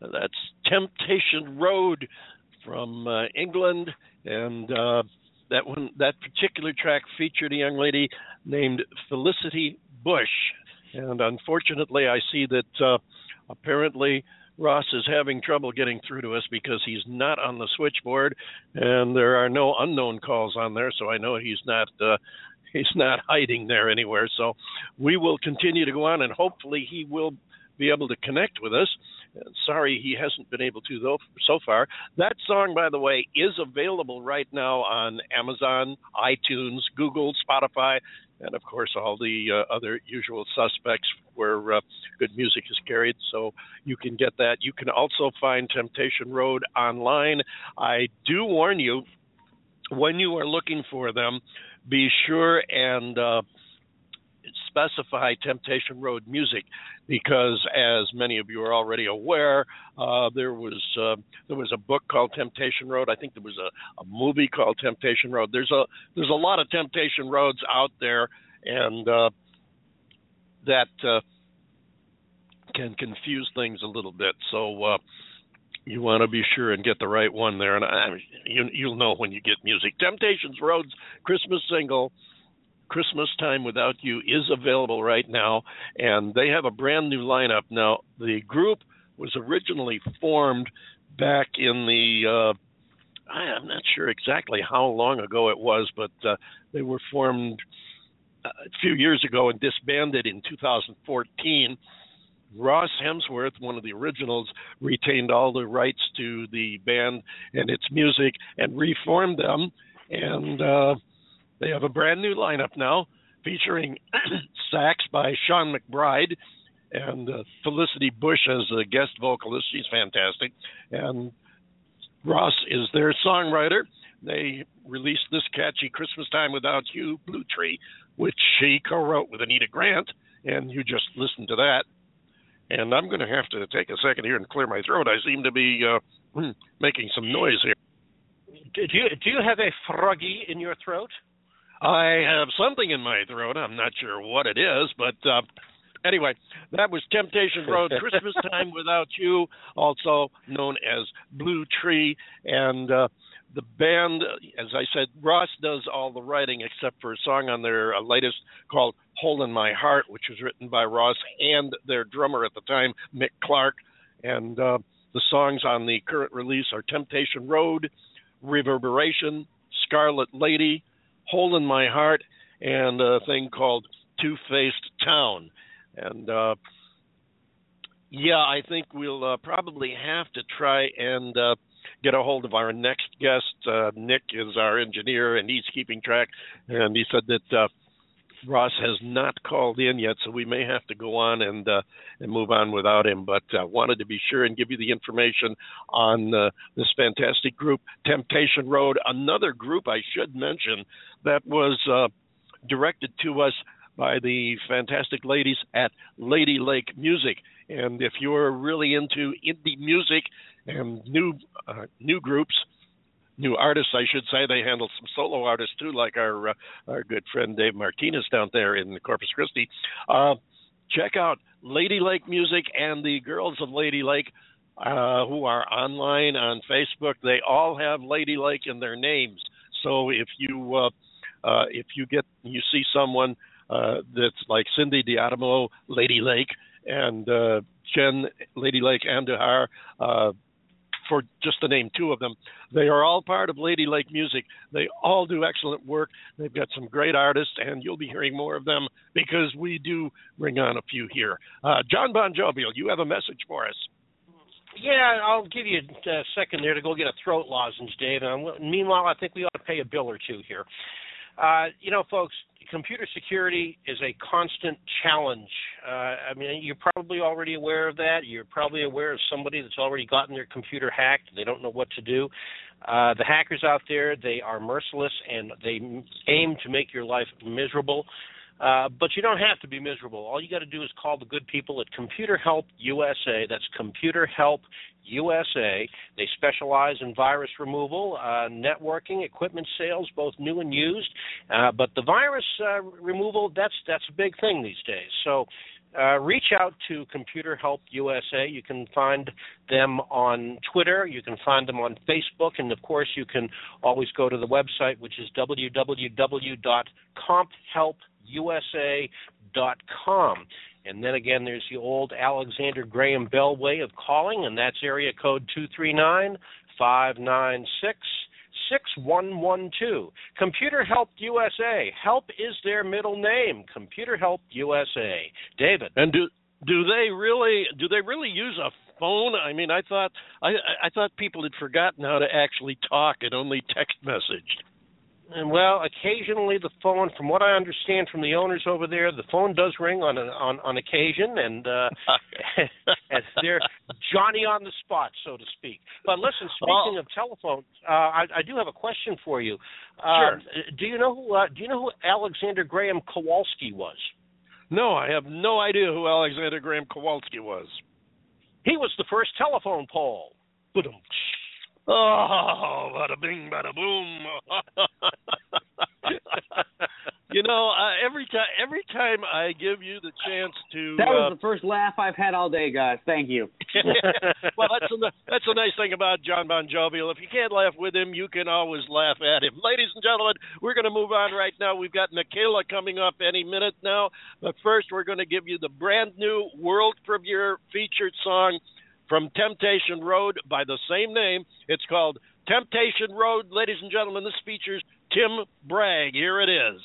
That's Temptation Road from uh, England, and uh, that one, that particular track featured a young lady named Felicity Bush. And unfortunately, I see that uh, apparently Ross is having trouble getting through to us because he's not on the switchboard, and there are no unknown calls on there. So I know he's not uh, he's not hiding there anywhere. So we will continue to go on, and hopefully he will be able to connect with us. Sorry, he hasn't been able to though so far. That song, by the way, is available right now on Amazon, iTunes, Google, Spotify, and of course all the uh, other usual suspects where uh, good music is carried. So you can get that. You can also find Temptation Road online. I do warn you when you are looking for them, be sure and uh, specify Temptation Road music because, as many of you are already aware, uh, there was uh, there was a book called Temptation Road. I think there was a, a movie called Temptation Road. There's a there's a lot of Temptation Roads out there, and uh, that uh, can confuse things a little bit. So. You want to be sure and get the right one there, and I, you, you'll know when you get music. Temptations Road's Christmas single, Christmas Time Without You is available right now, and they have a brand new lineup. Now, the group was originally formed back in the, uh, I'm not sure exactly how long ago it was, but uh, they were formed uh, a few years ago and disbanded in 2014 Ross Hemsworth, one of the originals, retained all the rights to the band and its music and reformed them. And uh, they have a brand new lineup now featuring sax by Sean McBride and uh, Felicity Bush as a guest vocalist. She's fantastic. And Ross is their songwriter. They released this catchy Christmas Time Without You, Blue Tree, which she co wrote with Anita Grant. And you just listened to that and I'm going to have to take a second here and clear my throat. I seem to be uh, hmm, making some noise here. Do you do you have a froggy in your throat? I have something in my throat. I'm not sure what it is, but uh, anyway, that was Temptation Road, Christmas Time Without You, also known as Blue Tree, and. Uh, the band, as I said, Ross does all the writing except for a song on their latest called "Hole in My Heart," which was written by Ross and their drummer at the time, Mick Clark. And uh, the songs on the current release are "Temptation Road," "Reverberation," "Scarlet Lady," "Hole in My Heart," and a thing called "Two Faced Town." And uh, yeah, I think we'll uh, probably have to try and uh, get a hold of our next guest. Uh, Nick is our engineer, and he's keeping track. And he said that uh, Ross has not called in yet, so we may have to go on and uh, and move on without him. But uh, wanted to be sure and give you the information on uh, this fantastic group, Temptation Road. Another group I should mention that was uh, directed to us by the fantastic ladies at Lady Lake Music. And if you're really into indie music and new uh, new groups, new artists, I should say, they handle some solo artists too, like our uh, our good friend Dave Martinez down there in Corpus Christi. Uh, check out Lady Lake Music and the Girls of Lady Lake. Uh, who are online on Facebook? They all have Lady Lake in their names. So if you uh, uh, if you get you see someone uh, that's like Cindy Diatomo, Lady Lake, and uh, Jen Lady Lake Andahar, uh, for just to name two of them. They are all part of Lady Lake Music. They all do excellent work. They've got some great artists, and you'll be hearing more of them because we do bring on a few here. Uh, Jon Bon Jovial, you have a message for us. Yeah, I'll give you a second there to go get a throat lozenge, Dave. And meanwhile, I think we ought to pay a bill or two here. Uh, you know, folks, computer security is a constant challenge. Uh, I mean, you're probably already aware of that. You're probably aware of somebody that's already gotten their computer hacked. They don't know what to do. Uh, the hackers out there, they are merciless and they aim to make your life miserable. Uh, but you don't have to be miserable. All you got to do is call the good people at Computer Help USA. That's Computer Help USA. They specialize in virus removal, uh, networking, equipment sales, both new and used. Uh, but the virus uh, removal, that's that's a big thing these days. So uh, reach out to Computer Help USA. You can find them on Twitter, you can find them on Facebook, and of course, you can always go to the website, which is www.comphelpusa.com. And then again, there's the old Alexander Graham Bell way of calling, and that's area code 239 596 6112. Computer Help USA. Help is their middle name. Computer Help USA. David. And do do they really do they really use a phone? I mean, I thought I I thought people had forgotten how to actually talk and only text messaged. And well, occasionally the phone, from what I understand from the owners over there, the phone does ring on on on occasion, and uh, and they're Johnny on the spot, so to speak. But listen, speaking of telephones, uh, I, I do have a question for you. Uh, Sure. Do you know who uh, Do you know who Alexander Graham Kowalski was? No, I have no idea who Alexander Graham Kowalski was. He was the first telephone pole. Oh, bada bing, bada boom. you know, uh, every time every time I give you the chance to That was uh, the first laugh I've had all day, guys. Thank you. well, that's a, that's a nice thing about Jon Bon Jovial. If you can't laugh with him, you can always laugh at him. Ladies and gentlemen, we're going to move on right now. We've got Mikayla coming up any minute now, but first we're going to give you the brand new world premiere featured song from Temptation Road by the same name. It's called Temptation Road. Ladies and gentlemen, this features Tim Bragg. Here it is.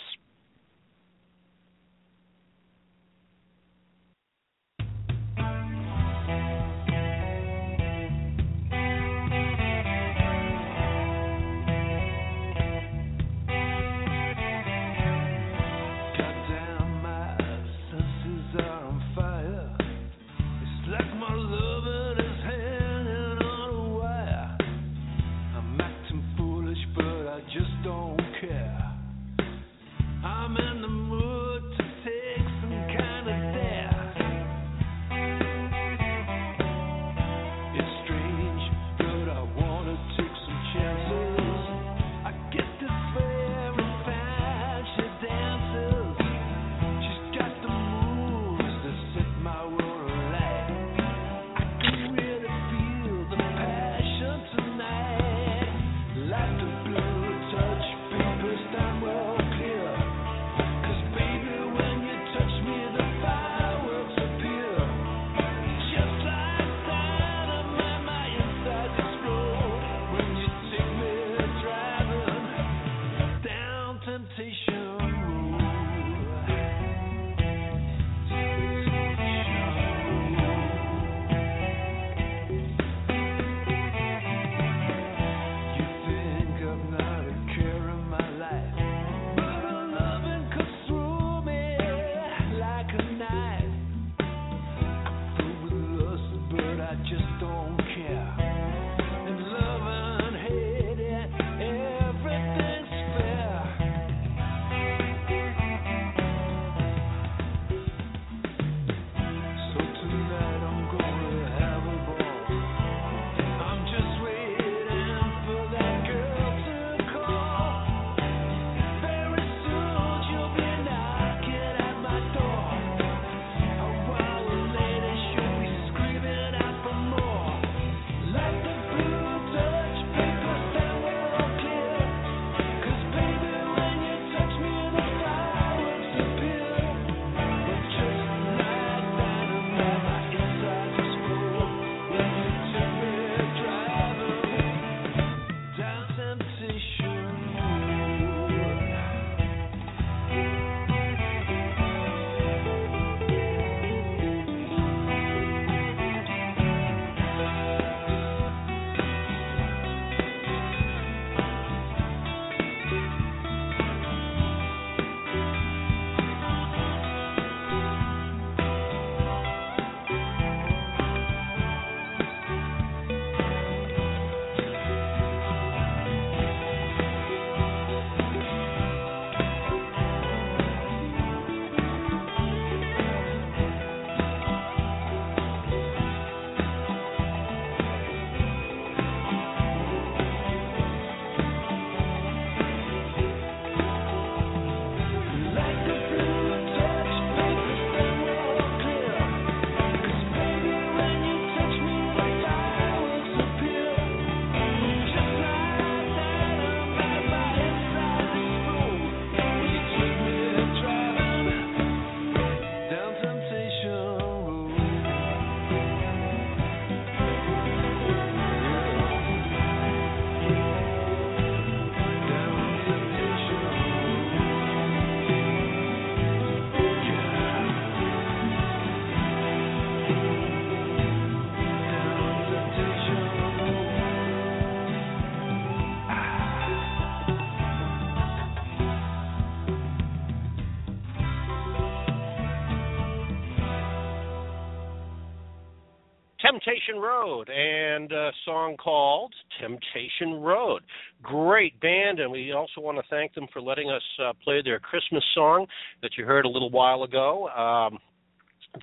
Road and a song called Temptation Road. Great band, and we also want to thank them for letting us uh, play their Christmas song that you heard a little while ago. Um,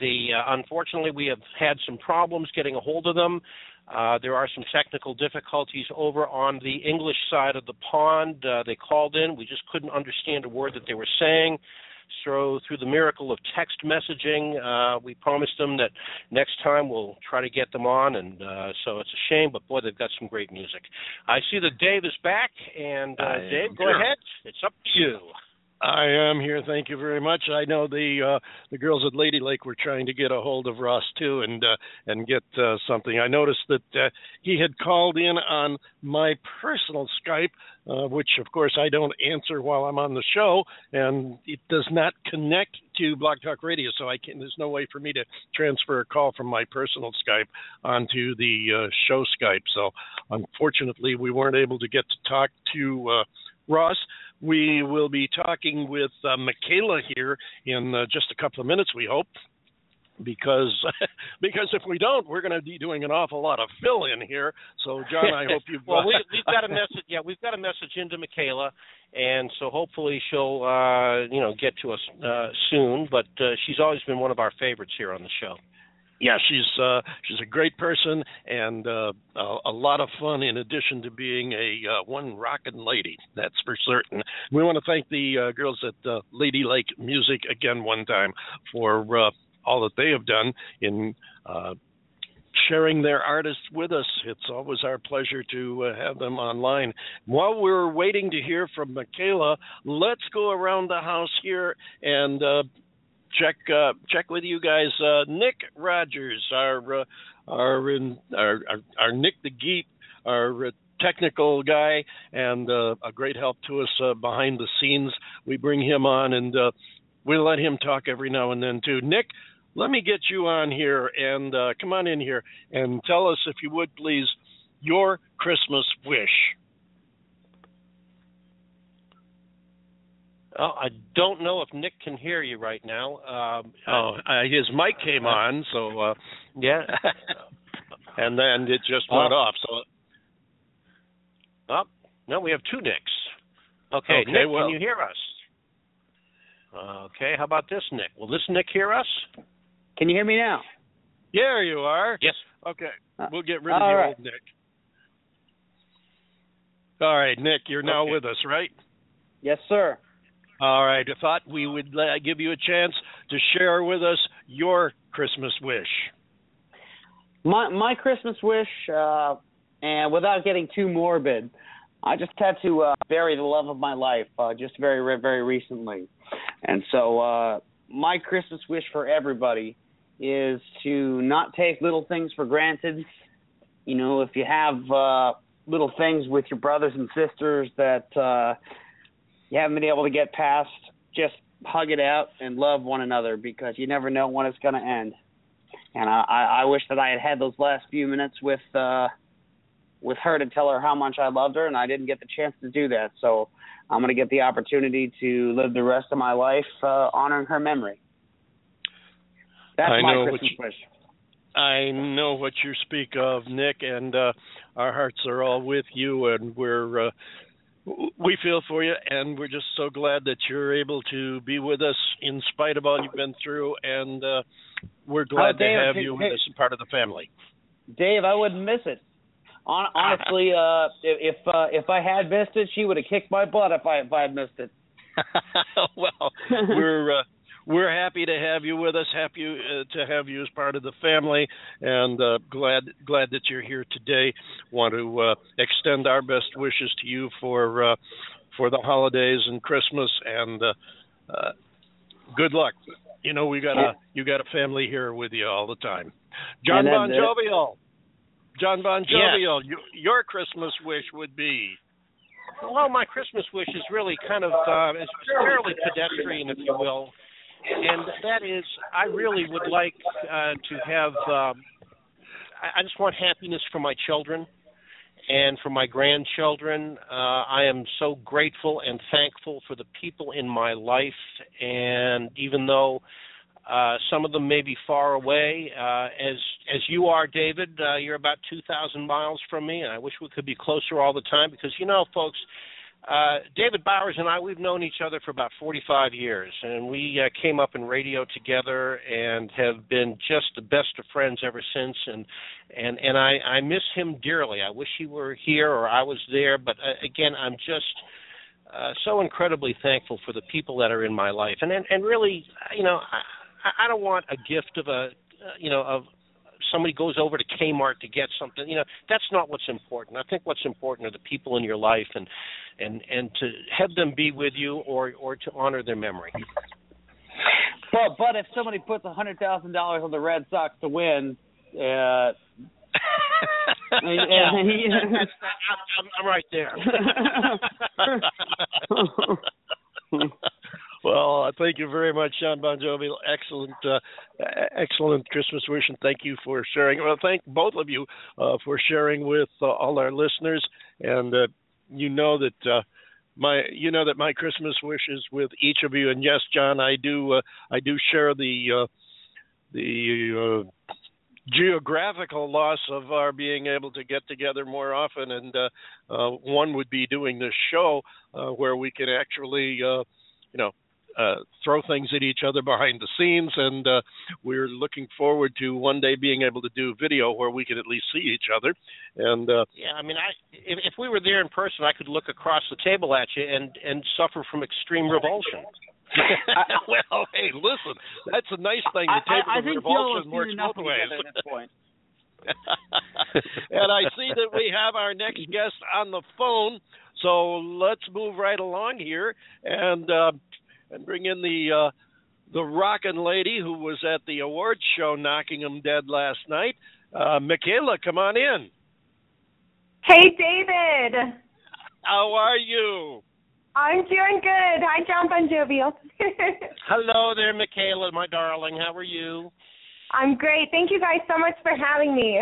the uh, unfortunately, we have had some problems getting a hold of them. Uh, there are some technical difficulties over on the English side of the pond. Uh, they called in. We just couldn't understand a word that they were saying. So, through the miracle of text messaging, uh, we promised them that next time we'll try to get them on. And uh, so it's a shame, but boy, they've got some great music. I see that Dave is back, and uh, Dave, go here. ahead. It's up to you. I am here. Thank you very much. I know the uh, the girls at Lady Lake were trying to get a hold of Ross too, and uh, and get uh, something. I noticed that uh, he had called in on my personal Skype, uh, which of course I don't answer while I'm on the show, and it does not connect to Blog Talk Radio, so I can. There's no way for me to transfer a call from my personal Skype onto the uh, show Skype. So unfortunately, we weren't able to get to talk to uh, Ross. We will be talking with uh, Mikayla here in uh, just a couple of minutes, we hope. Because because if we don't, we're going to be doing an awful lot of fill in here. So Jon, I hope you've well, we, we've got a message. Yeah, we've got a message into Mikayla, and so hopefully she'll uh, you know get to us uh, soon. But uh, she's always been one of our favorites here on the show. Yeah, she's uh, she's a great person and uh, a, a lot of fun. In addition to being a uh, one rockin' lady, that's for certain. We want to thank the uh, girls at uh, Lady Lake Music again one time for uh, all that they have done in uh, sharing their artists with us. It's always our pleasure to uh, have them online. While we're waiting to hear from Mikayla, let's go around the house here and uh, check uh, check with you guys. Uh, Nick Rogers, our uh, our, in, our our our Nick the Geek, our uh, technical guy, and uh, a great help to us uh, behind the scenes. We bring him on, and we let him talk every now and then too. Nick, let me get you on here, and come on in here and tell us, if you would please, your Christmas wish. Oh, I don't know if Nick can hear you right now. Um, Oh, uh, his mic came on, so uh, yeah. and then it just went Oh. off. So Oh, no, we have two Nicks. Okay, Okay, Nick, well- can you hear us? Okay, how about this, Nick? Will this Nick hear us? Can you hear me now? there you are. Yes. Okay, Uh, we'll get rid of all you, right. old Nick. All right, Nick, you're now Okay. with us, right? Yes, sir. All right. I thought we would give you a chance to share with us your Christmas wish. My my Christmas wish, uh, and without getting too morbid, I just had to uh, bury the love of my life uh, just very very recently, and so uh, my Christmas wish for everybody is to not take little things for granted. You know, if you have uh, little things with your brothers and sisters that uh, you haven't been able to get past, just hug it out and love one another because you never know when it's going to end and I, I wish that I had had those last few minutes with uh with her to tell her how much I loved her, and I didn't get the chance to do that. So I'm going to get the opportunity to live the rest of my life uh, honoring her memory. That's I my Christmas you- wish. I know what you speak of, Nick, and uh, our hearts are all with you, and we're uh, we feel for you, and we're just so glad that you're able to be with us in spite of all you've been through, and uh, we're glad Dave, to have you hey. with us and part of the family. Dave, I wouldn't miss it. Hon- honestly, uh, if if, uh, if I had missed it, she would have kicked my butt if I if I had missed it. well, we're uh, we're happy to have you with us. Happy uh, to have you as part of the family, and uh, glad glad that you're here today. Want to uh, extend our best wishes to you for uh, for the holidays and Christmas, and uh, uh, good luck. You know we got a you got a family here with you all the time. Jon Bon Jovial. Jon Bon. Jovial, you, your Christmas wish would be. Well, my Christmas wish is really kind of uh, is fairly pedestrian, if you will, and that is I really would like uh, to have. Um, I, I just want happiness for my children and for my grandchildren. Uh, I am so grateful and thankful for the people in my life, and even though Uh, some of them may be far away, uh, as as you are, David. Uh, you're about 2,000 miles from me, and I wish we could be closer all the time because you know, folks. Uh, David Bowers and I, we've known each other for about 45 years, and we uh, came up in radio together and have been just the best of friends ever since. And and and I, I miss him dearly. I wish he were here or I was there, but uh, again, I'm just uh, so incredibly thankful for the people that are in my life, and and, and really, you know, I, I don't want a gift of a, uh, you know, of somebody goes over to Kmart to get something. You know, that's not what's important. I think what's important are the people in your life, and and and to have them be with you, or or to honor their memory. But but if somebody puts a hundred thousand dollars on the Red Sox to win, uh, yeah, that's, I'm, I'm right there. well, uh, thank you very much, Jon Bon Jovial. Excellent, uh, excellent Christmas wish, and thank you for sharing. Well, thank both of you uh, for sharing with uh, all our listeners. And uh, you know that uh, my, you know that my Christmas wish is with each of you. And yes, Jon, I do, I do share the, the. Geographical loss of our being able to get together more often and one would be doing this show where we can actually you know uh, throw things at each other behind the scenes, and uh, we're looking forward to one day being able to do video where we can at least see each other. And uh, yeah, I mean, I if, if we were there in person, I could look across the table at you and and suffer from extreme revulsion. well, hey, listen, that's a nice thing. The table I, I, I of think revulsion works both ways. at this point. and I see that we have our next guest on the phone, so let's move right along here and uh, and bring in the uh, the rockin' lady who was at the awards show knocking them dead last night. Uh, Mikayla, come on in. Hey, David. How are you? I'm doing good. Hi, Jon Bon Jovial. Hello there, Mikayla, my darling. How are you? I'm great. Thank you guys so much for having me.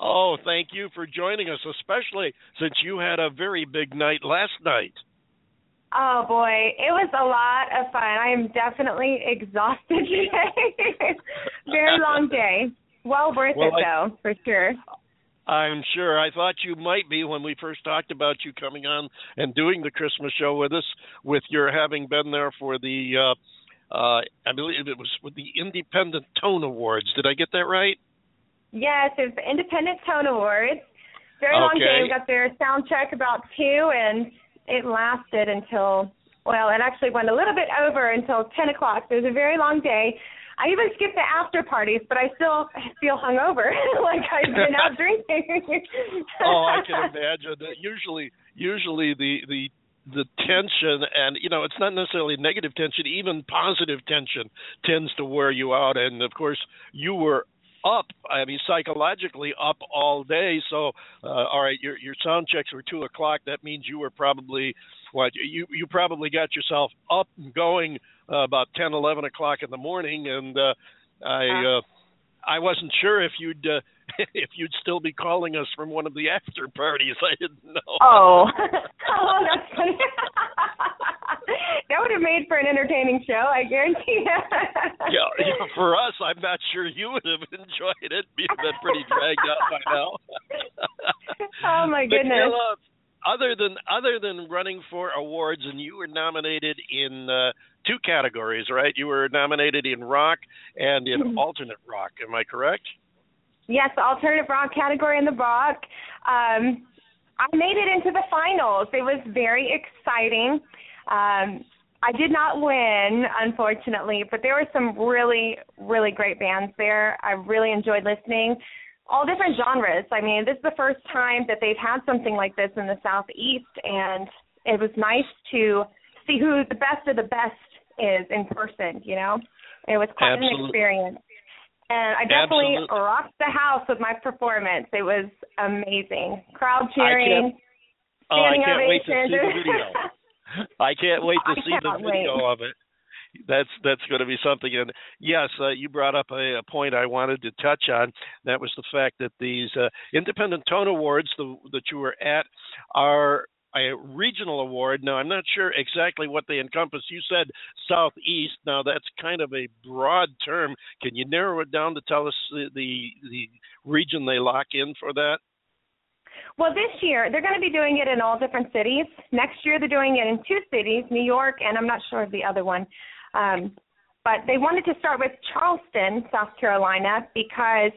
Oh, thank you for joining us, especially since you had a very big night last night. Oh boy, it was a lot of fun. I am definitely exhausted today. Very long day. Well worth Well, it I- though, for sure. I'm sure. I thought you might be when we first talked about you coming on and doing the Christmas show with us, with your having been there for the, uh, uh, I believe it was with the Independent Tone Awards. Did I get that right? Yes, it's the Independent Tone Awards. Very long Okay. day. We got there sound check about two, and it lasted until well, it actually went a little bit over until ten o'clock. So it was a very long day. I even skipped the after parties, but I still feel hungover, like I've been out drinking. oh, I can imagine. that Usually, usually the the the tension and you know it's not necessarily negative tension even positive tension tends to wear you out and of course you were up i mean psychologically up all day. So uh all right your your sound checks were two o'clock. That means you were probably what you you probably got yourself up and going uh, about ten eleven o'clock in the morning. And uh i uh i wasn't sure if you'd uh, if you'd still be calling us from one of the after parties i didn't know Oh, oh, that's funny. that would have made for an entertaining show, I guarantee. yeah, yeah, for us, I'm not sure you would have enjoyed it. You've been pretty dragged out by now. Oh, my goodness. Mikayla, other than other than running for awards, and you were nominated in uh, two categories, right? You were nominated in rock and in Mm-hmm. alternate rock. Am I correct? Yes, the alternative rock category in the rock. Um, I made it into the finals. It was very exciting. Um, I did not win, unfortunately, but there were some really, really great bands there. I really enjoyed listening. All different genres. I mean, this is the first time that they've had something like this in the Southeast, and it was nice to see who the best of the best is in person, you know? It was quite an experience. And I definitely Absolute- rocked the house with my performance. It was amazing. Crowd cheering, Oh, I standing can't wait to see the video. I can't wait to I see the video wait. of it. That's that's going to be something. And yes, uh, you brought up a, a point I wanted to touch on. That was the fact that these uh, independent tone awards the, that you were at are. A regional award. Now, I'm not sure exactly what they encompass. You said Southeast. Now, that's kind of a broad term. Can you narrow it down to tell us the the, the region they lock in for that? Well, this year they're going to be doing it in all different cities. Next year they're doing it in two cities, New York, and I'm not sure of the other one. Um, but they wanted to start with Charleston, South Carolina, because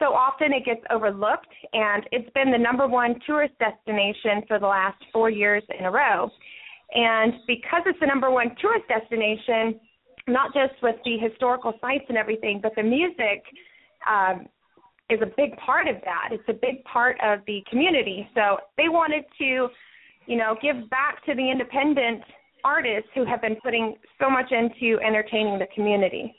so often it gets overlooked, and it's been the number one tourist destination for the last four years in a row. And because it's the number one tourist destination, not just with the historical sites and everything, but the music um, is a big part of that. It's a big part of the community. So they wanted to, you know, give back to the independent artists who have been putting so much into entertaining the community.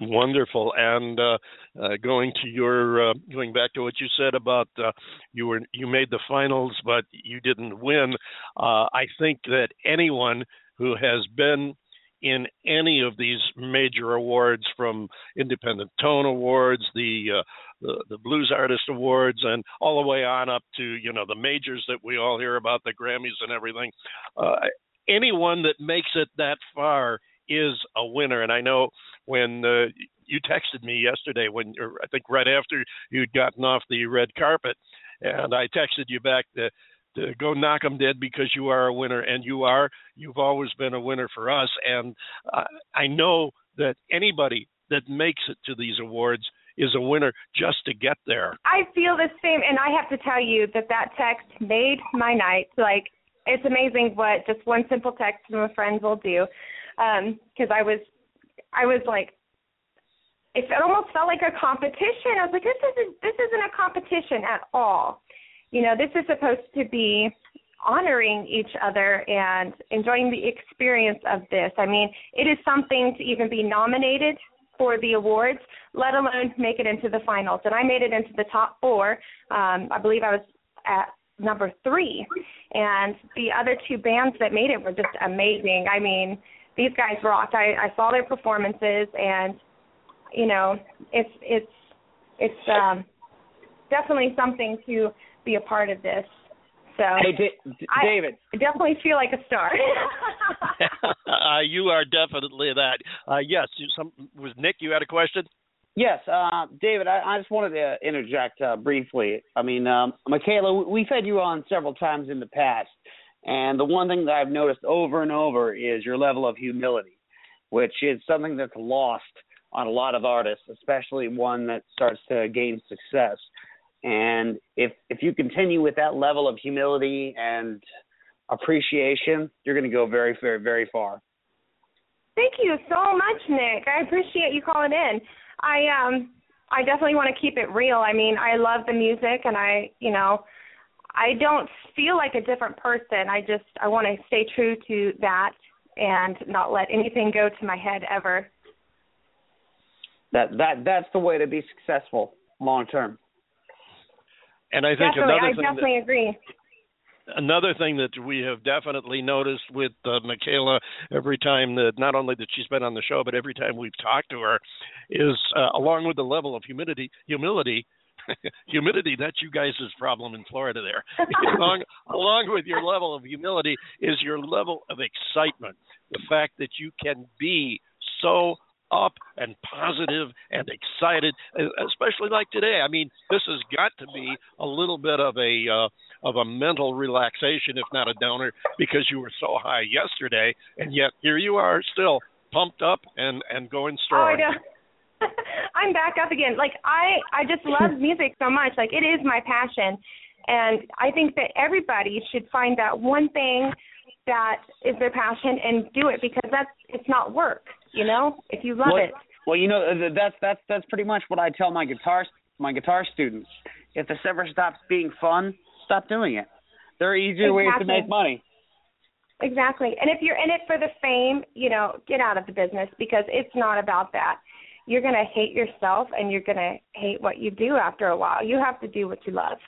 Wonderful. And uh, uh, going to your uh, going back to what you said about uh, you were you made the finals, but you didn't win. Uh, I think that anyone who has been in any of these major awards, from Independent Tone Awards, the uh, the, the Blues Artist Awards, and all the way on up to you know the majors that we all hear about, the Grammys and everything. Uh, anyone that makes it that far is a winner, and I know when uh, you texted me yesterday, when or I think right after you'd gotten off the red carpet, and I texted you back to to go knock them dead because you are a winner, and you are. You've always been a winner for us, and uh, I know that anybody that makes it to these awards is a winner just to get there. I feel the same, and I have to tell you that that text made my night. Like it's amazing what just one simple text from a friend will do. Because um, I was, I was like, it almost felt like a competition. I was like, this isn't this isn't a competition at all you know, this is supposed to be honoring each other and enjoying the experience of this. I mean, it is something to even be nominated for the awards, let alone make it into the finals. And I made it into the top four. Um, I believe I was at number three. And the other two bands that made it were just amazing. I mean, these guys rocked. I, I saw their performances and you know, it's it's it's um definitely something to be a part of this. So hey, D- David, I definitely feel like a star. uh, you are definitely that. Uh, yes, some was Nick. You had a question. Yes, uh, David, I, I, just wanted to interject uh, briefly. I mean, um, Mikayla, we've had you on several times in the past, and the one thing that I've noticed over and over is your level of humility, which is something that's lost on a lot of artists, especially one that starts to gain success. And if if you continue with that level of humility and appreciation, you're going to go very, very, very far. Thank you so much, Nick. I appreciate you calling in. I um I definitely want to keep it real. I mean, I love the music and I, you know, I don't feel like a different person. I just I want to stay true to that and not let anything go to my head ever. That that that's the way to be successful long term. And I think definitely, another I thing definitely that, agree. Another thing that we have definitely noticed with uh, Mikayla every time that not only that she's been on the show, but every time we've talked to her, is uh, along with the level of humidity, humility, humidity that's you guys' problem in Florida there. along along with your level of humility is your level of excitement. The fact that you can be so up and positive and excited, especially like today. I mean, this has got to be a little bit of a uh, of a mental relaxation, if not a downer, because you were so high yesterday, and yet here you are still pumped up and and going strong. Oh, I know. I'm back up again. Like I I just love music so much. Like it is my passion. And I think that everybody should find that one thing that is their passion and do it because that's it's not work. You know, if you love well, it. Well, you know uh, that's that's that's pretty much what I tell my guitar my guitar students. If this ever stops being fun, stop doing it. There are easier exactly. ways to make money. Exactly. And if you're in it for the fame, you know, get out of the business because it's not about that. You're going to hate yourself and you're going to hate what you do after a while. You have to do what you love.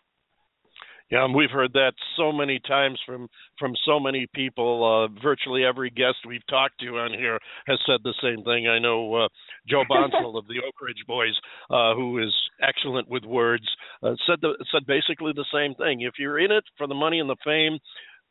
Yeah, and we've heard that so many times from from so many people. Uh, virtually every guest we've talked to on here has said the same thing. I know uh, Joe Bonsall of the Oak Ridge Boys, uh, who is excellent with words, uh, said the, said basically the same thing. If you're in it for the money and the fame,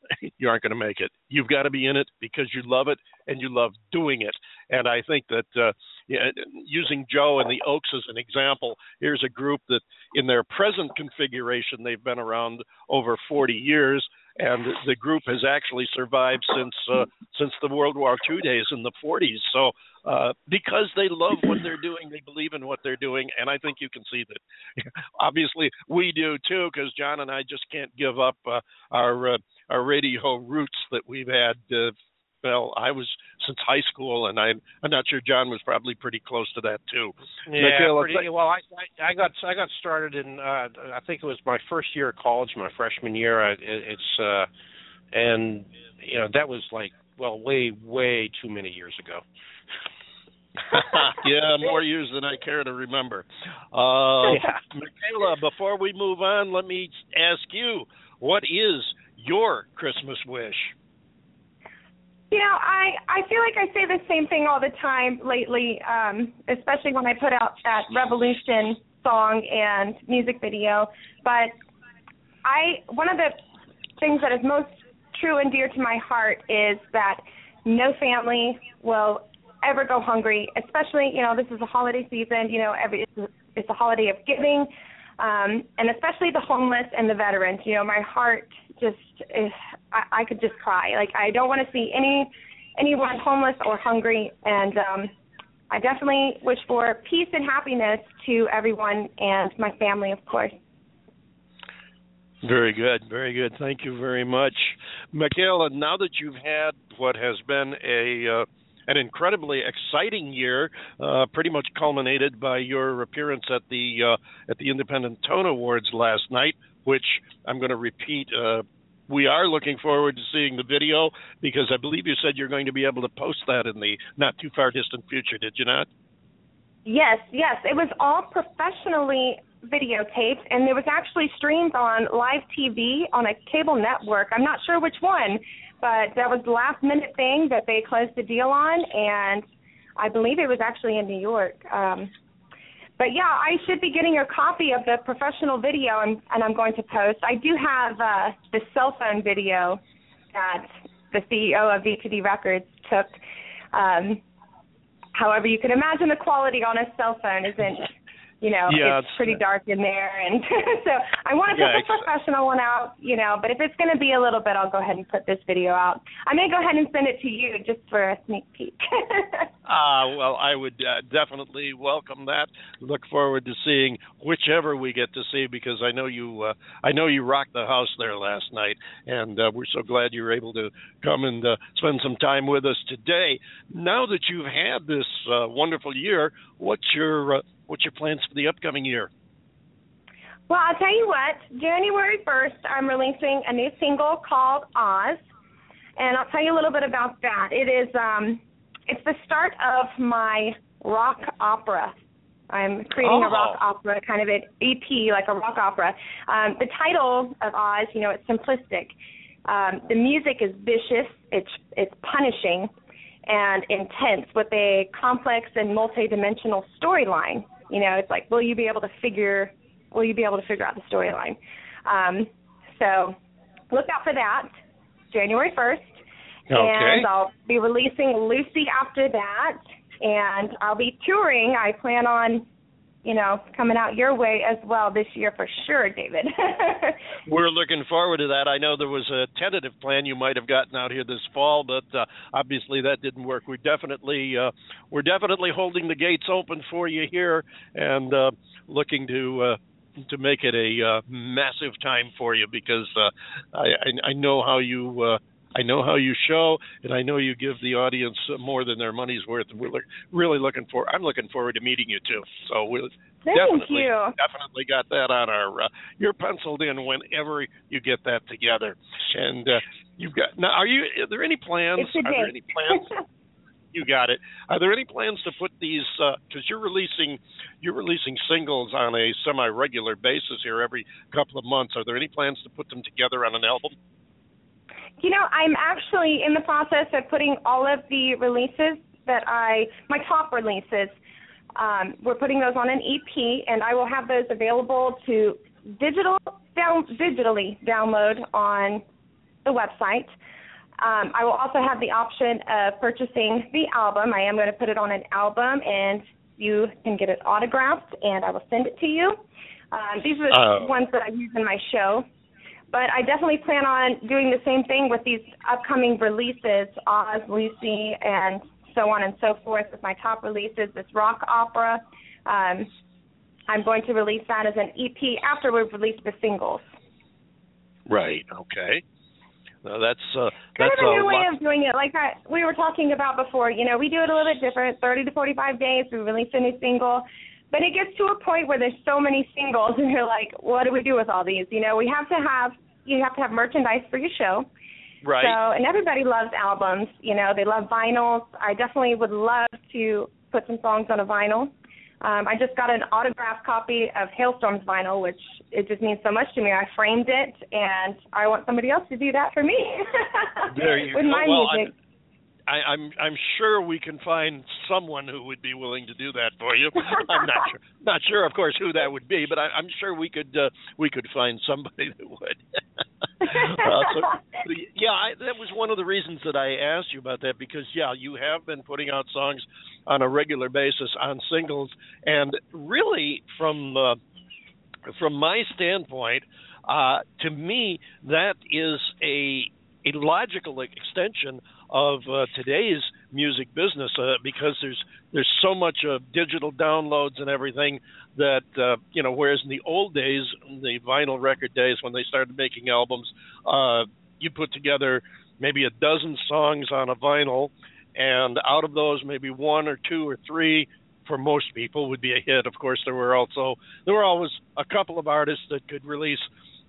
you aren't going to make it. You've got to be in it because you love it and you love doing it. And I think that uh, using Joe and the Oaks as an example, here's a group that, in their present configuration, they've been around over 40 years, and the group has actually survived since uh, since the World War II days in the 40s. So, uh, because they love what they're doing, they believe in what they're doing, and I think you can see that. Obviously, we do too, because Jon and I just can't give up uh, our uh, our radio roots that we've had uh, well, I was since high school, and I, I'm not sure Jon was probably pretty close to that too. Yeah, Mikayla, pretty, well, I, I I got I got started in uh I think it was my first year of college, my freshman year. I, it, it's uh and you know that was like well way way too many years ago. yeah, more years than I care to remember. Uh, Yeah. Mikayla, before we move on, let me ask you, what is your Christmas wish? You know, I I feel like I say the same thing all the time lately, um, especially when I put out that Revolution song and music video. But I one of the things that is most true and dear to my heart is that no family will ever go hungry. Especially, you know, this is a holiday season. You know, every it's a, holiday of giving, um, and especially the homeless and the veterans. You know, my heart just I, I could just cry. Like I don't want to see any anyone homeless or hungry, and um, I definitely wish for peace and happiness to everyone and my family, of course. Very good, very good. Thank you very much, Mikayla. Now that you've had what has been a uh, an incredibly exciting year, uh, pretty much culminated by your appearance at the uh, at the Independent Tone Awards last night, which I'm going to repeat. Uh, we are looking forward to seeing the video because I believe you said you're going to be able to post that in the not too far distant future. Did you not? Yes, yes. It was all professionally videotaped, and there was actually streamed on live TV on a cable network. I'm not sure which one, but that was the last minute thing that they closed the deal on, and I believe it was actually in New York. Um, but yeah, I should be getting a copy of the professional video, and, and I'm going to post. I do have uh, the cell phone video that the CEO of VTD Records took. Um, however, you can imagine the quality on a cell phone isn't, you know, Yeah, it's it's- pretty dark in there, and so I want to Yeah, put the it's- professional one out, you know. But if it's going to be a little bit, I'll go ahead and put this video out. I may go ahead and send it to you just for a sneak peek. Ah, well, I would uh, definitely welcome that. Look forward to seeing whichever we get to see because I know you. Uh, I know you rocked the house there last night, and uh, we're so glad you were able to come and uh, spend some time with us today. Now that you've had this uh, wonderful year, what's your uh, what's your plans for the upcoming year? Well, I'll tell you what. January 1st, I'm releasing a new single called Oz, and I'll tell you a little bit about that. It is um, it's the start of my rock opera. I'm creating a rock Oh. opera, kind of an EP, like a rock opera. Um, the title of Oz, you know, it's simplistic. Um, the music is vicious. It's it's punishing and intense with a complex and multi-dimensional storyline. You know, it's like, will you be able to figure will you be able to figure out the storyline? Um, so look out for that, January 1st. Okay. And I'll be releasing Lucy after that. And I'll be touring. I plan on, you know, coming out your way as well this year for sure, David. We're looking forward to that. I know there was a tentative plan you might have gotten out here this fall, but uh, obviously that didn't work. We definitely uh, we're definitely holding the gates open for you here and uh, looking to uh, to make it a uh, massive time for you because uh, I, I I know how you. Uh, I know how you show, and I know you give the audience more than their money's worth. And We're look, really looking for. I'm looking forward to meeting you too. So we'll Thank definitely, you. definitely got that on our. Uh, you're penciled in whenever you get that together, and uh, you've got. Now, are you? Are there any plans? it's are there any plans? You got it. Are there any plans to put these? Because you're releasing you're releasing singles on a semi-regular basis here every couple of months. Are there any plans to put them together on an album? You know, I'm actually in the process of putting all of the releases that I my top releases. Um, we're putting those on an EP, and I will have those available to digital down digitally download on the website. Um, I will also have the option of purchasing the album. I am going to put it on an album, and you can get it autographed, and I will send it to you. Um, these are the Oh. ones that I use in my show. But I definitely plan on doing the same thing with these upcoming releases, Oz, Lucy, and so on and so forth with my top releases, this rock opera. Um, I'm going to release that as an EP after we've released the singles. Right. Okay. That's uh, kind that's of a new way lot- of doing it. Like I, we were talking about before, you know, we do it a little bit different. 30 to 45 days, we release a new single. But it gets to a point where there's so many singles, and you're like, what do we do with all these? You know, we have to have you have to have merchandise for your show. right. So, and everybody loves albums. You know, they love vinyls. I definitely would love to put some songs on a vinyl. Um, I just got an autographed copy of Halestorm's vinyl, which it just means so much to me. I framed it, and I want somebody else to do that for me There you with go. my Well, music. I, I'm I'm sure we can find someone who would be willing to do that for you. I'm not sure not sure, of course, who that would be, but I, I'm sure we could uh, we could find somebody that would. uh, so, yeah, I, that was one of the reasons that I asked you about that because yeah, you have been putting out songs on a regular basis on singles, and really from uh, from my standpoint, uh, to me that is a a logical extension of uh, today's music business uh, because there's there's so much uh, digital downloads and everything that uh, you know whereas in the old days the vinyl record days when they started making albums uh, you put together maybe a dozen songs on a vinyl and out of those maybe one or two or three for most people would be a hit. Of course there were also there were always a couple of artists that could release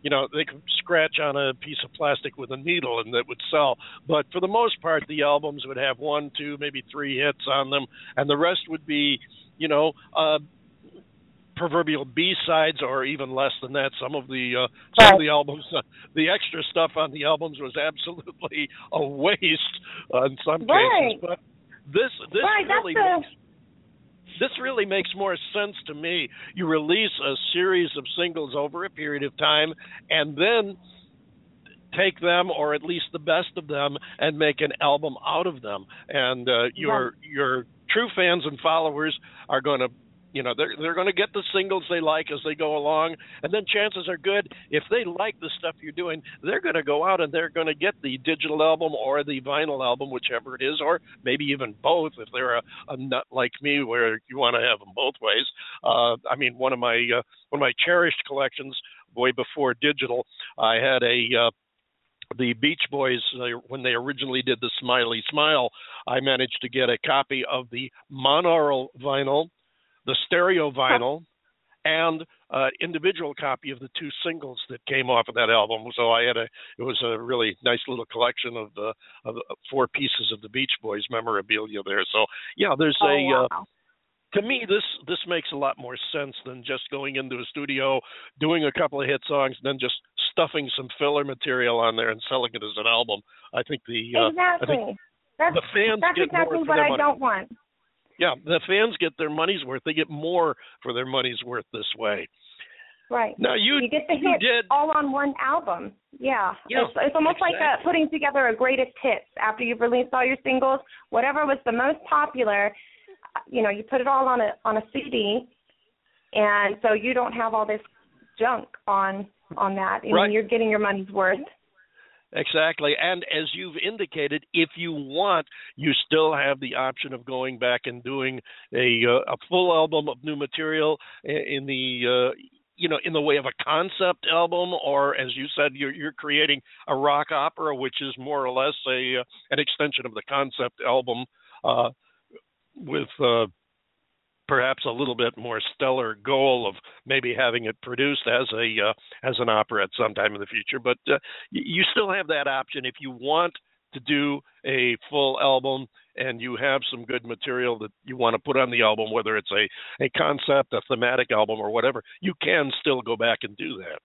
you know they could scratch on a piece of plastic with a needle and that would sell. But for the most part the albums would have one two maybe three hits on them and the rest would be you know uh proverbial b sides or even less than that. Some of the uh some of the albums uh, the extra stuff on the albums was absolutely a waste uh, in some Right. cases but this this Right, really the- makes this really makes more sense to me. You release a series of singles over a period of time and then take them or at least the best of them and make an album out of them. And uh your your true fans and followers are going to you know they're they're going to get the singles they like as they go along and then chances are good if they like the stuff you're doing they're going to go out and they're going to get the digital album or the vinyl album whichever it is or maybe even both if they're a, a nut like me where you want to have them both ways. Uh i mean one of my uh, one of my cherished collections way before digital i had a uh the Beach Boys, uh, when they originally did the Smiley Smile, I managed to get a copy of the monaural vinyl, the stereo vinyl, and uh, individual copy of the two singles that came off of that album. So I had a, it was a really nice little collection of the of uh, four pieces of the Beach Boys memorabilia there. So yeah, there's oh, a. wow. Uh, to me this this makes a lot more sense than just going into a studio doing a couple of hit songs and then just stuffing some filler material on there and selling it as an album i think the uh, exactly. I think that's the fans that's get exactly more what I don't want. Yeah the fans get their money's worth they get more for their money's worth this way Right. now you you get the hits did all on one album. Yeah. Yeah, it's, it's almost like uh putting together a greatest hits after you've released all your singles. Whatever was the most popular, uh, you know, you put it all on a on a CD, and so you don't have all this junk on on that. I Right. mean, you're getting your money's worth. Exactly. And as you've indicated, if you want, you still have the option of going back and doing a uh, a full album of new material in the uh, you know in the way of a concept album or as you said you're you're creating a rock opera which is more or less a uh, an extension of the concept album uh with uh perhaps a little bit more stellar goal of maybe having it produced as a uh, as an opera at some time in the future. But uh, you still have that option if you want to do a full album and you have some good material that you want to put on the album, whether it's a a concept, a thematic album, or whatever, you can still go back and do that.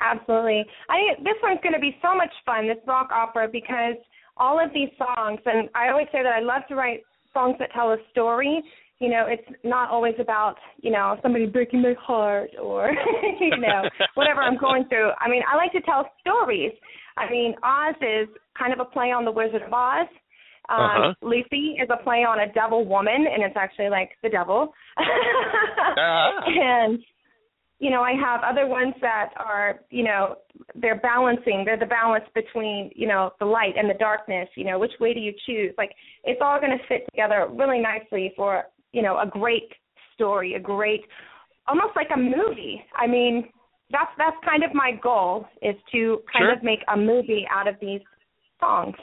Absolutely. I this one's going to be so much fun, this rock opera, because all of these songs, and I always say that I love to write songs that tell a story. You know, it's not always about you know somebody breaking my heart or you know whatever I'm going through. I mean, I like to tell stories. I mean, Oz is kind of a play on the Wizard of Oz. Um, Uh-huh. Lucy is a play on a devil woman, and it's actually like the devil. Ah. And you know, I have other ones that are, you know, they're balancing. They're the balance between, you know, the light and the darkness. You know, which way do you choose? Like, it's all going to fit together really nicely for, you know, a great story, a great, almost like a movie. I mean, that's that's kind of my goal is to kind Sure. of make a movie out of these songs.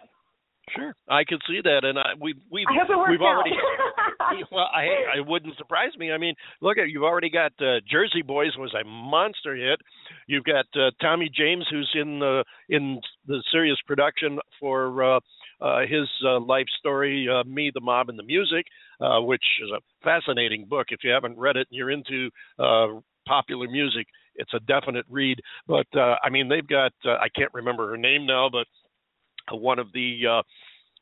Sure, I could see that, and I, we've we I we've already. well, I it wouldn't surprise me. I mean, look at you've already got uh, Jersey Boys was a monster hit. You've got uh, Tommy James who's in the in the serious production for uh, uh, his uh, life story, uh, Me, the Mob, and the Music, uh, which is a fascinating book. If you haven't read it and you're into uh, popular music, it's a definite read. But uh, I mean, they've got uh, I can't remember her name now, but uh, one of the uh,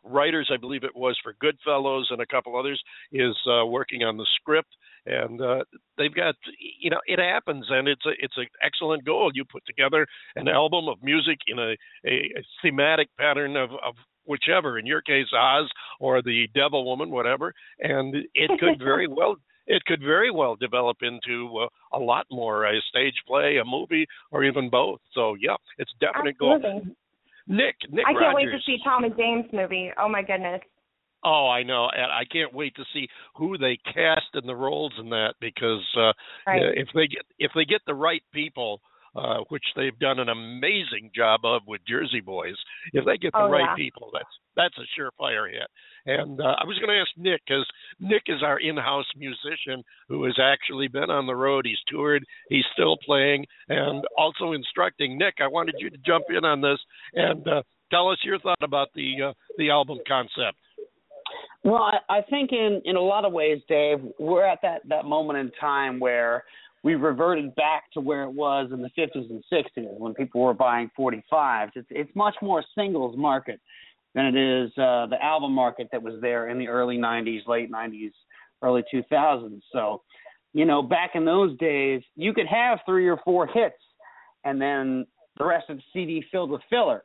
writers, I believe it was for Goodfellas and a couple others, is uh, working on the script, and uh, they've got you know it happens, and it's a it's an excellent goal. You put together an album of music in a a, a thematic pattern of of whichever, in your case Oz or the Devil Woman, whatever, and it could very well. It could very well develop into uh, a lot more a stage play, a movie, or even both. So yeah, it's definite goal. Absolutely. Nick, Nick I can't wait to see Tommy James movie. Oh my goodness. Oh, I know, and I can't wait to see who they cast in the roles in that because uh, Right. uh, if they get if they get the right people, uh, which they've done an amazing job of with Jersey Boys, if they get the Oh, right yeah. people, that's that's a surefire hit. And uh, I was going to ask Nick because Nick is our in-house musician who has actually been on the road. He's toured, he's still playing, and also instructing. Nick, I wanted you to jump in on this and uh, tell us your thought about the uh, the album concept. Well, I, I think in in a lot of ways, Dave, we're at that that moment in time where we reverted back to where it was in the 50s and 60s when people were buying 45s. It's it's much more singles market than it is uh, the album market that was there in the early 90s, late 90s, early 2000s. So, you know, back in those days, you could have three or four hits, and then the rest of the CD filled with filler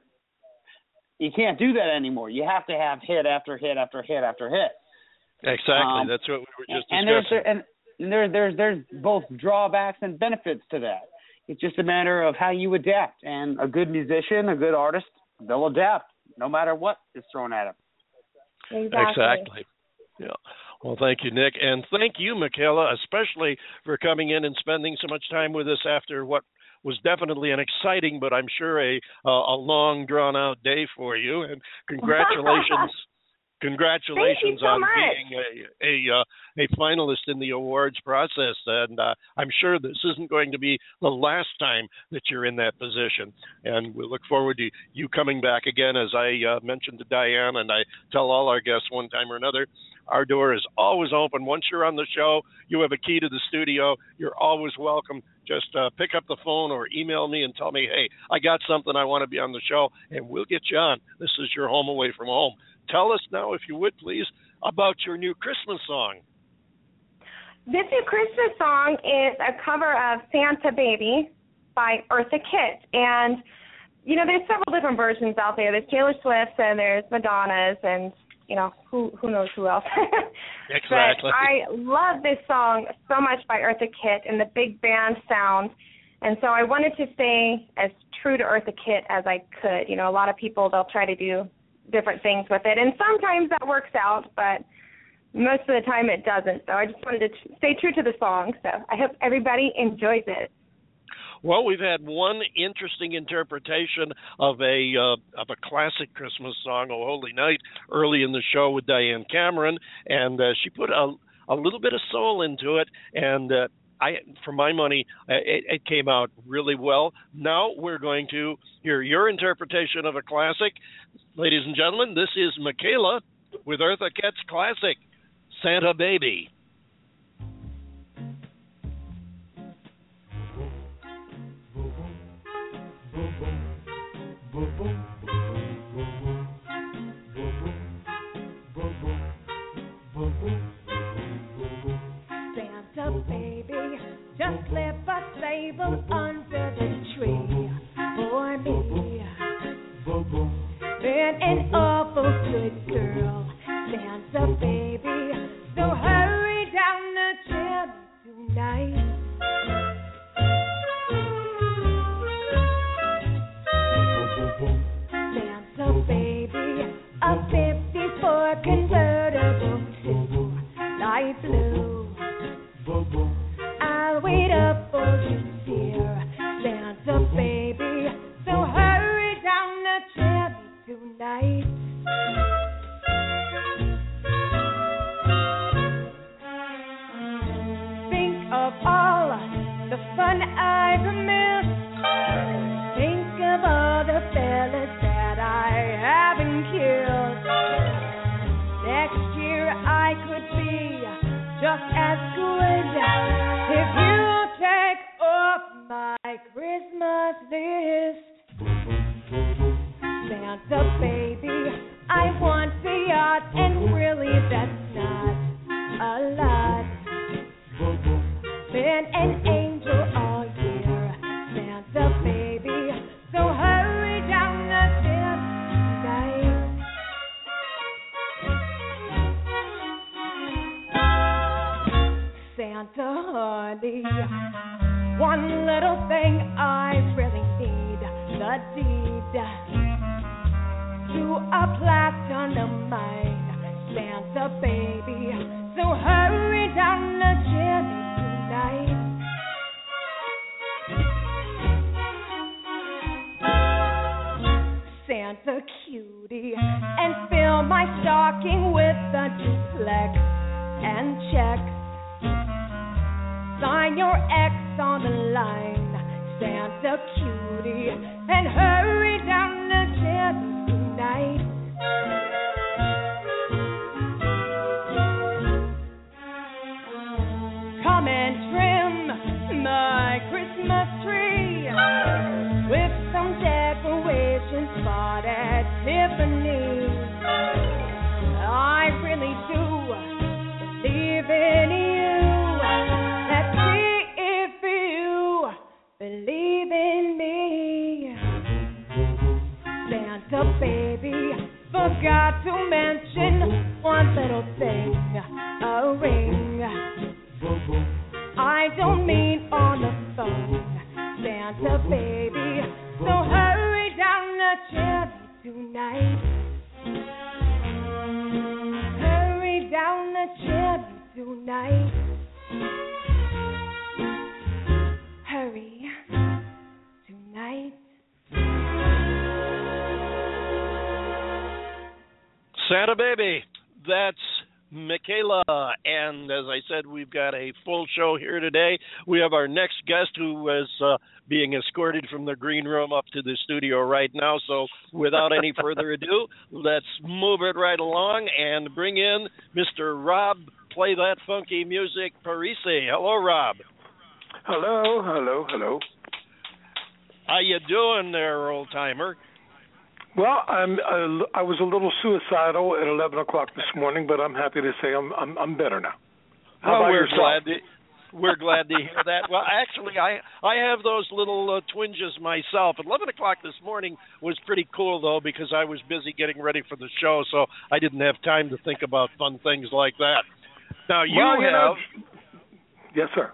you can't do that anymore. You have to have hit after hit after hit after hit. Exactly. Um, That's what we were just and there's discussing. And there there's there's both drawbacks and benefits to that. It's just a matter of how you adapt. And a good musician, a good artist, they'll adapt no matter what is thrown at them. Exactly. Exactly. Yeah. Well, thank you, Nick, and thank you, Mikayla, especially for coming in and spending so much time with us after what was definitely an exciting, but I'm sure a uh, a long, drawn out day for you. And congratulations. Congratulations so on much. being a a, uh, a finalist in the awards process, and uh, I'm sure this isn't going to be the last time that you're in that position. And we look forward to you coming back again, as I uh, mentioned to Diane, and I tell all our guests one time or another. Our door is always open. Once you're on the show, you have a key to the studio. You're always welcome. Just uh, pick up the phone or email me and tell me, hey, I got something I want to be on the show, and we'll get you on. This is your home away from home. Tell us now, if you would please, about your new Christmas song. This new Christmas song is a cover of Santa Baby by Eartha Kitt. And, you know, there's several different versions out there. There's Taylor Swift's and there's Madonna's and, you know, who who knows who else. Exactly. But I love this song so much by Eartha Kitt and the big band sound. And so I wanted to stay as true to Eartha Kitt as I could. You know, a lot of people they'll try to do different things with it, and sometimes that works out, but most of the time it doesn't. So I just wanted to stay true to the song. So I hope everybody enjoys it. Well, we've had one interesting interpretation of a uh, of a classic Christmas song, "Oh Holy Night," early in the show with Diane Cameron, and uh, she put a a little bit of soul into it, and uh, I, for my money, uh, it, it came out really well. Now we're going to hear your interpretation of a classic, ladies and gentlemen. This is Mikayla with Eartha Kitt's classic, Santa Baby. Sable under the tree for me. Been an a full show here today. We have our next guest who is uh, being escorted from the green room up to the studio right now. So without any further ado, let's move it right along and bring in Mr. Rob Play That Funky Music Parissi. Hello, Rob. Hello, hello, hello. How you doing there, old timer? Well, I'm uh, I was a little suicidal at 11 o'clock this morning, but I'm happy to say I'm I'm, I'm better now. How well, we're yourself? glad to we're glad to hear that. Well, actually, I I have those little uh, twinges myself. Eleven o'clock this morning was pretty cool though because I was busy getting ready for the show, so I didn't have time to think about fun things like that. Now you Well, you know, have Yes, sir.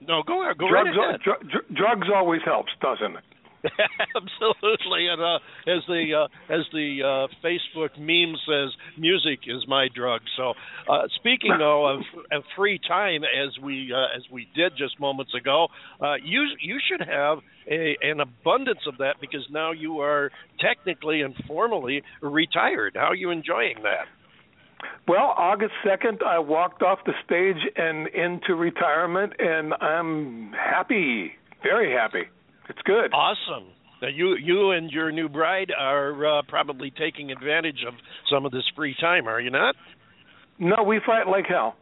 no go ahead, go drugs, right ahead. dr- drugs always helps, doesn't it? Absolutely, and uh, as the uh, as the uh, Facebook meme says, music is my drug. So, uh, speaking though of, of free time, as we uh, as we did just moments ago, uh, you you should have a, an abundance of that because now you are technically and formally retired. How are you enjoying that? Well, August 2nd, I walked off the stage and into retirement, and I'm happy, very happy. It's good. Awesome. Now you you and your new bride are uh, probably taking advantage of some of this free time, are you not? No, we fight like hell.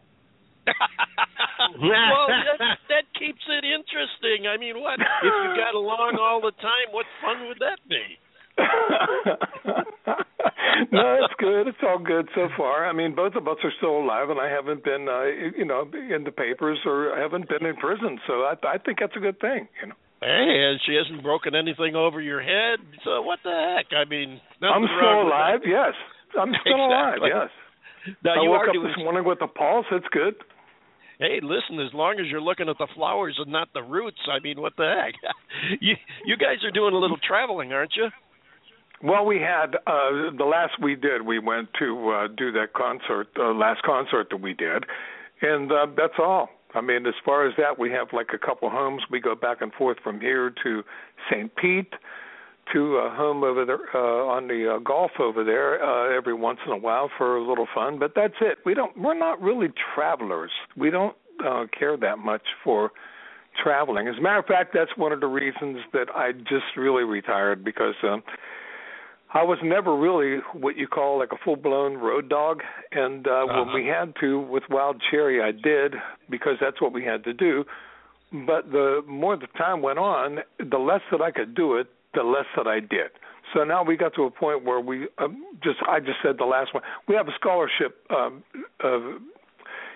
well, that, that keeps it interesting. I mean, what if you got along all the time? What fun would that be? no, it's good. It's all good so far. I mean, both of us are still alive, and I haven't been, uh, you know, in the papers or I haven't been in prison. So I, I think that's a good thing. You know. Hey, and she hasn't broken anything over your head. So what the heck? I mean, I'm still alive. Yes, I'm still alive. Yes. Now I you woke up doing this morning with a pulse. It's good. Hey, listen, as long as you're looking at the flowers and not the roots, I mean, what the heck? you you guys are doing a little traveling, aren't you? Well, we had uh the last we did. We went to uh do that concert, uh, last concert that we did, and uh, that's all. I mean, as far as that, we have like a couple homes. We go back and forth from here to St. Pete, to a home over there uh, on the uh, Gulf over there uh, every once in a while for a little fun. But that's it. We don't. We're not really travelers. We don't uh, care that much for traveling. As a matter of fact, that's one of the reasons that I just really retired because. Um, I was never really what you call like a full blown road dog and uh Uh-huh. when we had to with Wild Cherry I did because that's what we had to do. But the more the time went on, the less that I could do it, the less that I did. So now we got to a point where we um, just I just said the last one. We have a scholarship um uh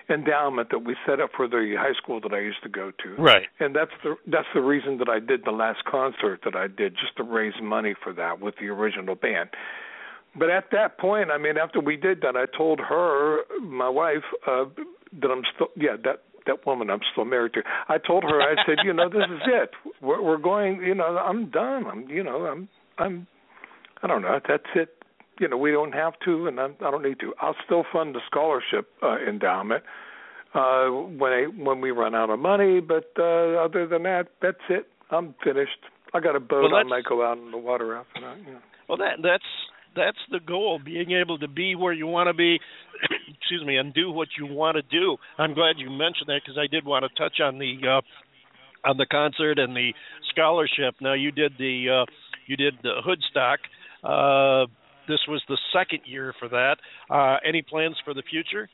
endowment that we set up for the high school that I used to go to Right. and that's the that's the reason that I did the last concert that I did just to raise money for that with the original band. But at that point, I mean, after we did that, I told her, my wife, uh, that I'm still yeah that that woman I'm still married to. I told her I said, you know, this is it. We're, we're going. You know, I'm done. I'm you know I'm I'm I don't know. That's it. You know, we don't have to, and I'm, I don't need to. I'll still fund the scholarship uh, endowment uh when I when we run out of money, but uh other than that, that's it. I'm finished. I got a boat. Well, I might go out in the water after that. Know. Well, that that's that's the goal: being able to be where you want to be. excuse me, and do what you want to do. I'm glad you mentioned that because I did want to touch on the uh, on the concert and the scholarship. Now you did the uh, you did the Hoodstock. Uh, this was the second year for that. Uh, any plans for the future?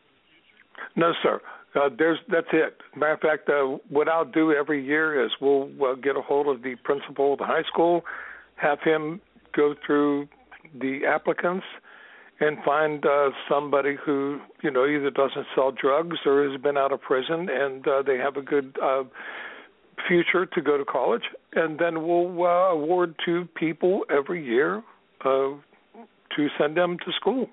No, sir. Uh, there's that's it. Matter of fact, uh, what I'll do every year is we'll uh, get a hold of the principal of the high school, have him go through the applicants, and find uh, somebody who you know either doesn't sell drugs or has been out of prison and uh, they have a good uh, future to go to college, and then we'll uh, award to people every year uh, to send them to school.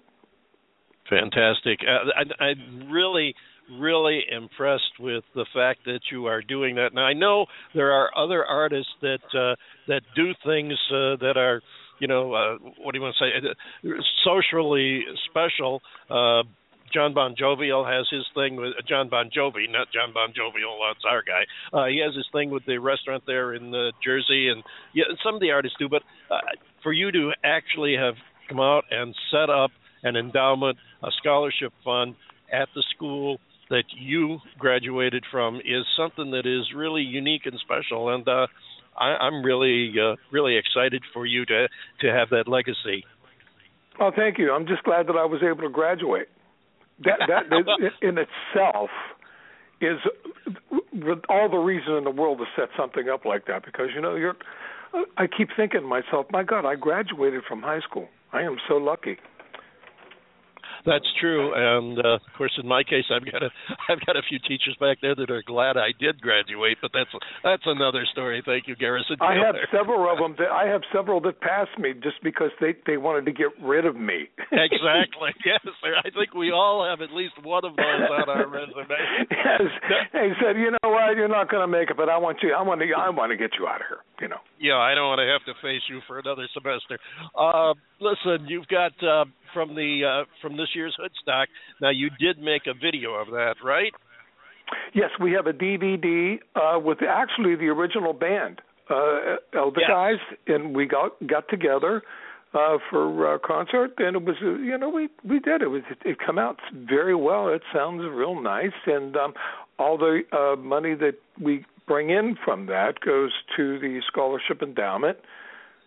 Fantastic. Uh, I, I'm really, really impressed with the fact that you are doing that. Now I know there are other artists that uh, that do things uh, that are, you know, uh, what do you want to say, uh, socially special. Jon Bon Jovial has his thing with Jon Bon Jovi, not Jon Bon Jovial. That's our guy. Uh, he has his thing with the restaurant there in uh, Jersey, and yeah, some of the artists do. But uh, for you to actually have come out and set up an endowment, a scholarship fund at the school that you graduated from is something that is really unique and special. And uh, I, I'm really, uh, really excited for you to to have that legacy. Oh, thank you. I'm just glad that I was able to graduate. That that in itself is all the reason in the world to set something up like that because you know you're. I keep thinking to myself, my God, I graduated from high school. I am so lucky. That's true, and uh, of course, in my case, I've got a I've got a few teachers back there that are glad I did graduate, but that's that's another story. Thank you, Garrison. I have several of them. That, I have several that passed me just because they they wanted to get rid of me. exactly. Yes. I think we all have at least one of those on our resume. yes. He said, "You know what? You're not going to make it, but I want you. I want to. I want to get you out of here. You know." Yeah, I don't want to have to face you for another semester. Uh, listen, you've got uh, from the uh, from this year's Hoodstock. Now, you did make a video of that, right? Yes, we have a DVD uh, with actually the original band, uh, the Yes. guys, and we got got together uh, for a concert, and it was uh, you know we we did it was it come out very well. It sounds real nice, and um, all the uh, money that we bring in from that goes to the scholarship endowment,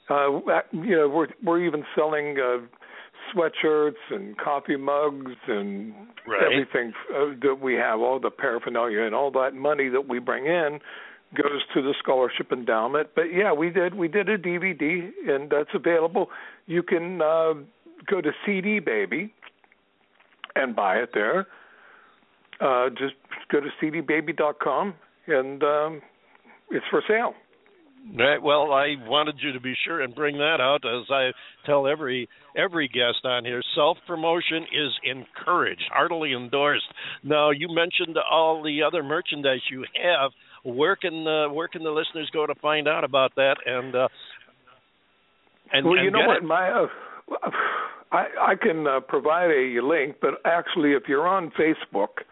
Uh, you know, we're we're even selling uh, sweatshirts and coffee mugs and Right. everything uh, that we have, all the paraphernalia and all that money that we bring in goes to the scholarship endowment. But yeah, we did we did a DVD and that's available. You can uh, go to CD Baby and buy it there. Uh, just go to cdbaby.com and um, it's for sale. Right. Well, I wanted you to be sure and bring that out, as I tell every every guest on here. Self promotion is encouraged, heartily endorsed. Now, you mentioned all the other merchandise you have. Where can uh, where can the listeners go to find out about that? And uh, and well, and you know what, it? my uh, I I can uh, provide a link, but actually, if you're on Facebook,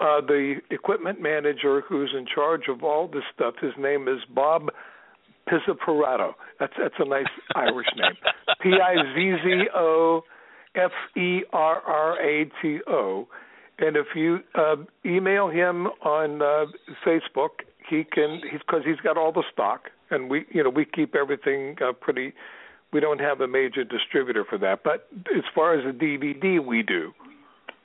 uh, the equipment manager who's in charge of all this stuff, his name is Bob Pizzoferrato. That's that's a nice Irish name. P I Z Z O F E R R A T O. And if you uh, email him on uh, Facebook, he can he's because he's got all the stock, and we you know we keep everything uh, pretty. We don't have a major distributor for that, but as far as the DVD, we do.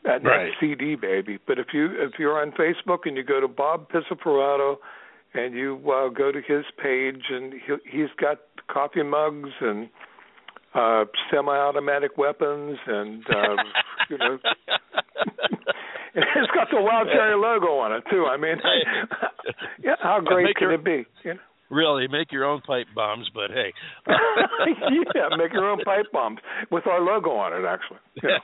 That, Right. CD baby. But if you if you're on Facebook and you go to Bob Pizzoferrato and you uh, go to his page and he, he's got coffee mugs and uh semi-automatic weapons and uh, you know and it's got the Wild Cherry logo on it too. I mean, yeah, how great can your- it be? You know? Really make your own pipe bombs, but hey. yeah, make your own pipe bombs with our logo on it. Actually, you know.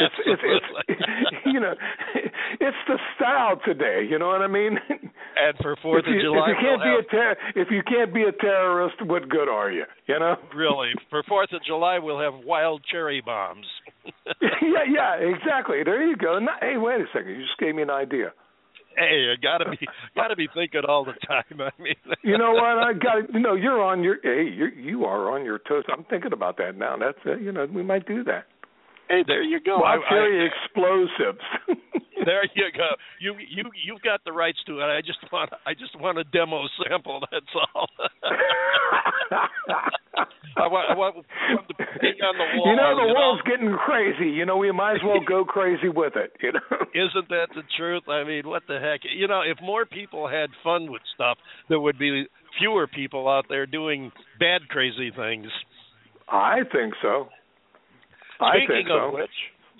it's, it's, it's you know, it's the style today. You know what I mean? and for Fourth of July, if you can't we'll be a ter- if you can't be a terrorist, what good are you? You know? really for Fourth of July, we'll have wild cherry bombs. yeah, yeah, exactly. There you go. Not, hey, wait a second. You just gave me an idea. Hey, you gotta be gotta be thinking all the time. I mean, You know what? I got. You know, you're on your. Hey, you you are on your toes. I'm thinking about that now. That's uh, you know, we might do that. Hey, there you go. Wild I- cherry I- explosives. there you go. You you you've got the rights to it. I just want I just want a demo sample. That's all. I want I want, the on the wall. you know, the you world's getting crazy. You know, we might as well go crazy with it. You know. Isn't that the truth? I mean, what the heck? You know, if more people had fun with stuff, there would be fewer people out there doing bad, crazy things. I think so. Speaking of which,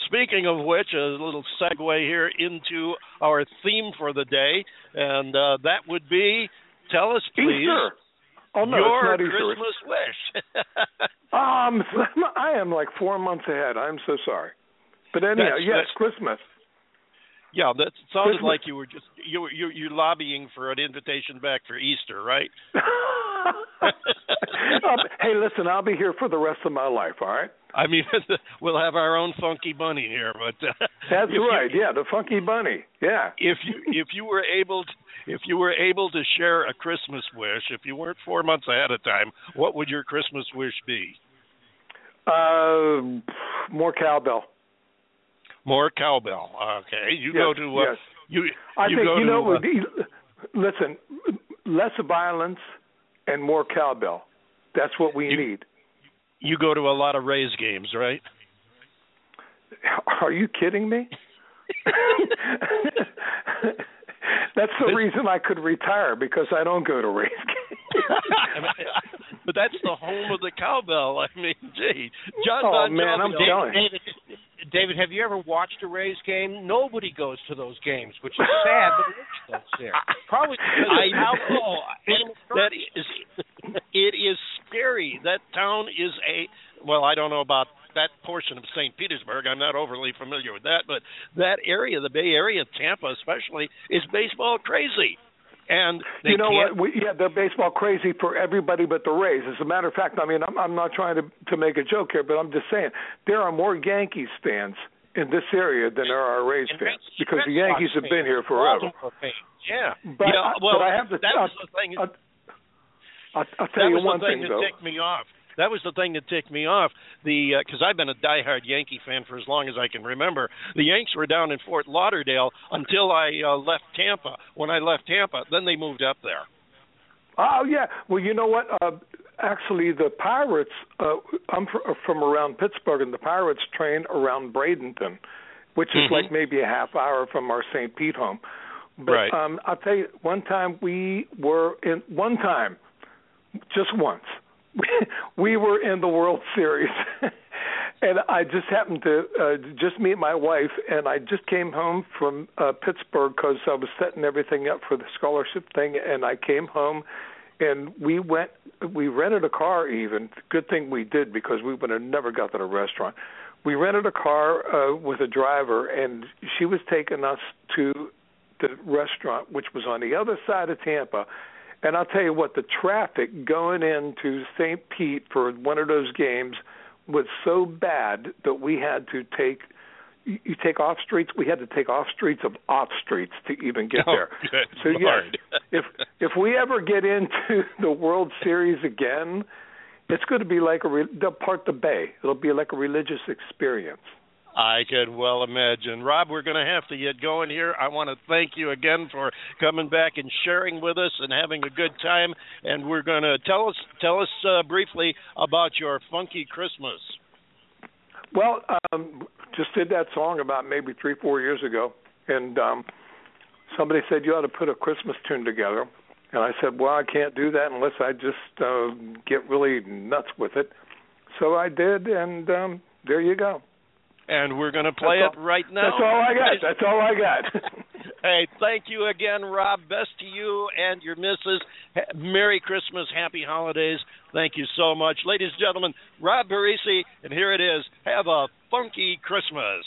speaking of which, a little segue here into our theme for the day, and uh, that would be, tell us please Easter. Oh no, your. Christmas wish. Um, I am like four months ahead. I'm so sorry. But anyhow, That's- yes, that's- Christmas. yeah, that sounded Christmas. like you were just you were you you're lobbying for an invitation back for Easter, right? Um, hey, listen, I'll be here for the rest of my life. All right. I mean, we'll have our own funky bunny here, but uh, That's if you- right. yeah, the funky bunny. Yeah. if you if you were able to, if you were able to share a Christmas wish, if you weren't four months ahead of time, what would your Christmas wish be? Uh, more cowbell. More cowbell. Okay, you Yes, go to uh, yes. you I you think go you to know. uh, what would be- listen, less violence and more cowbell. That's what we You- need. You go to a lot of Rays games, right? Are you kidding me? That's the reason I could retire because I don't go to Rays games. I mean, but that's the home of the cowbell. I mean, gee, John Oh, Bon man, I'm Jovi- telling. David, David, have you ever watched a Rays game? Nobody goes to those games, which is sad, but Rich goes there. Probably because I know. That is, it is scary. That town is a well. I don't know about that portion of St. Petersburg. I'm not overly familiar with that, but that area, the Bay Area, Tampa especially, is baseball crazy. And you know can't, what? We, yeah, they're baseball crazy for everybody but the Rays. As a matter of fact, I mean, I'm, I'm not trying to to make a joke here, but I'm just saying there are more Yankees fans in this area than there are Rays fans Red- because the Yankees Sox have been here forever. Yeah. But, you know, I, well, but I have to. that I'll, was the thing. I'll, I'll, I'll tell that you was one the thing, thing, that though. ticked me off. That was the thing that ticked me off. The because I've been a diehard Yankee fan for as long as I can remember. The Yanks were down in Fort Lauderdale until I uh, left Tampa. When I left Tampa, then they moved up there. Oh yeah. Well, you know what? Uh, actually, the Pirates. Uh, I'm fr- from around Pittsburgh, and the Pirates train around Bradenton, which is Mhm. like maybe a half hour from our St. Pete home. But Right. um, I'll tell you, one time we were in one time, just once, we were in the World Series. And I just happened to uh, just meet my wife, and I just came home from uh, Pittsburgh because I was setting everything up for the scholarship thing. And I came home, and we went, we rented a car. Even good thing we did because we would have never got to the restaurant. We rented a car uh, with a driver, and she was taking us to the restaurant, which was on the other side of Tampa. And I'll tell you what, the traffic going into St. Pete for one of those games was so bad that we had to take you take off streets we had to take off streets of off streets to even get Oh, there. good so yes if if we ever get into the world series again it's going to be like a re- they'll part the bay. It'll be like a religious experience I can well imagine. Rob, we're going to have to get going here. I want to thank you again for coming back and sharing with us and having a good time. And we're going to tell us tell us uh, briefly about your funky Christmas. Well, um, just did that song about maybe three, four years ago, and um, somebody said you ought to put a Christmas tune together, and I said, well, I can't do that unless I just uh, get really nuts with it. So I did, and um, there you go. And we're going to play That's it all- right now. That's all I got. That's all I got. hey, thank you again, Rob. Best to you and your missus. Merry Christmas, Happy Holidays. Thank you so much. Ladies and gentlemen, Rob Parissi, and here it is. Have a funky Christmas.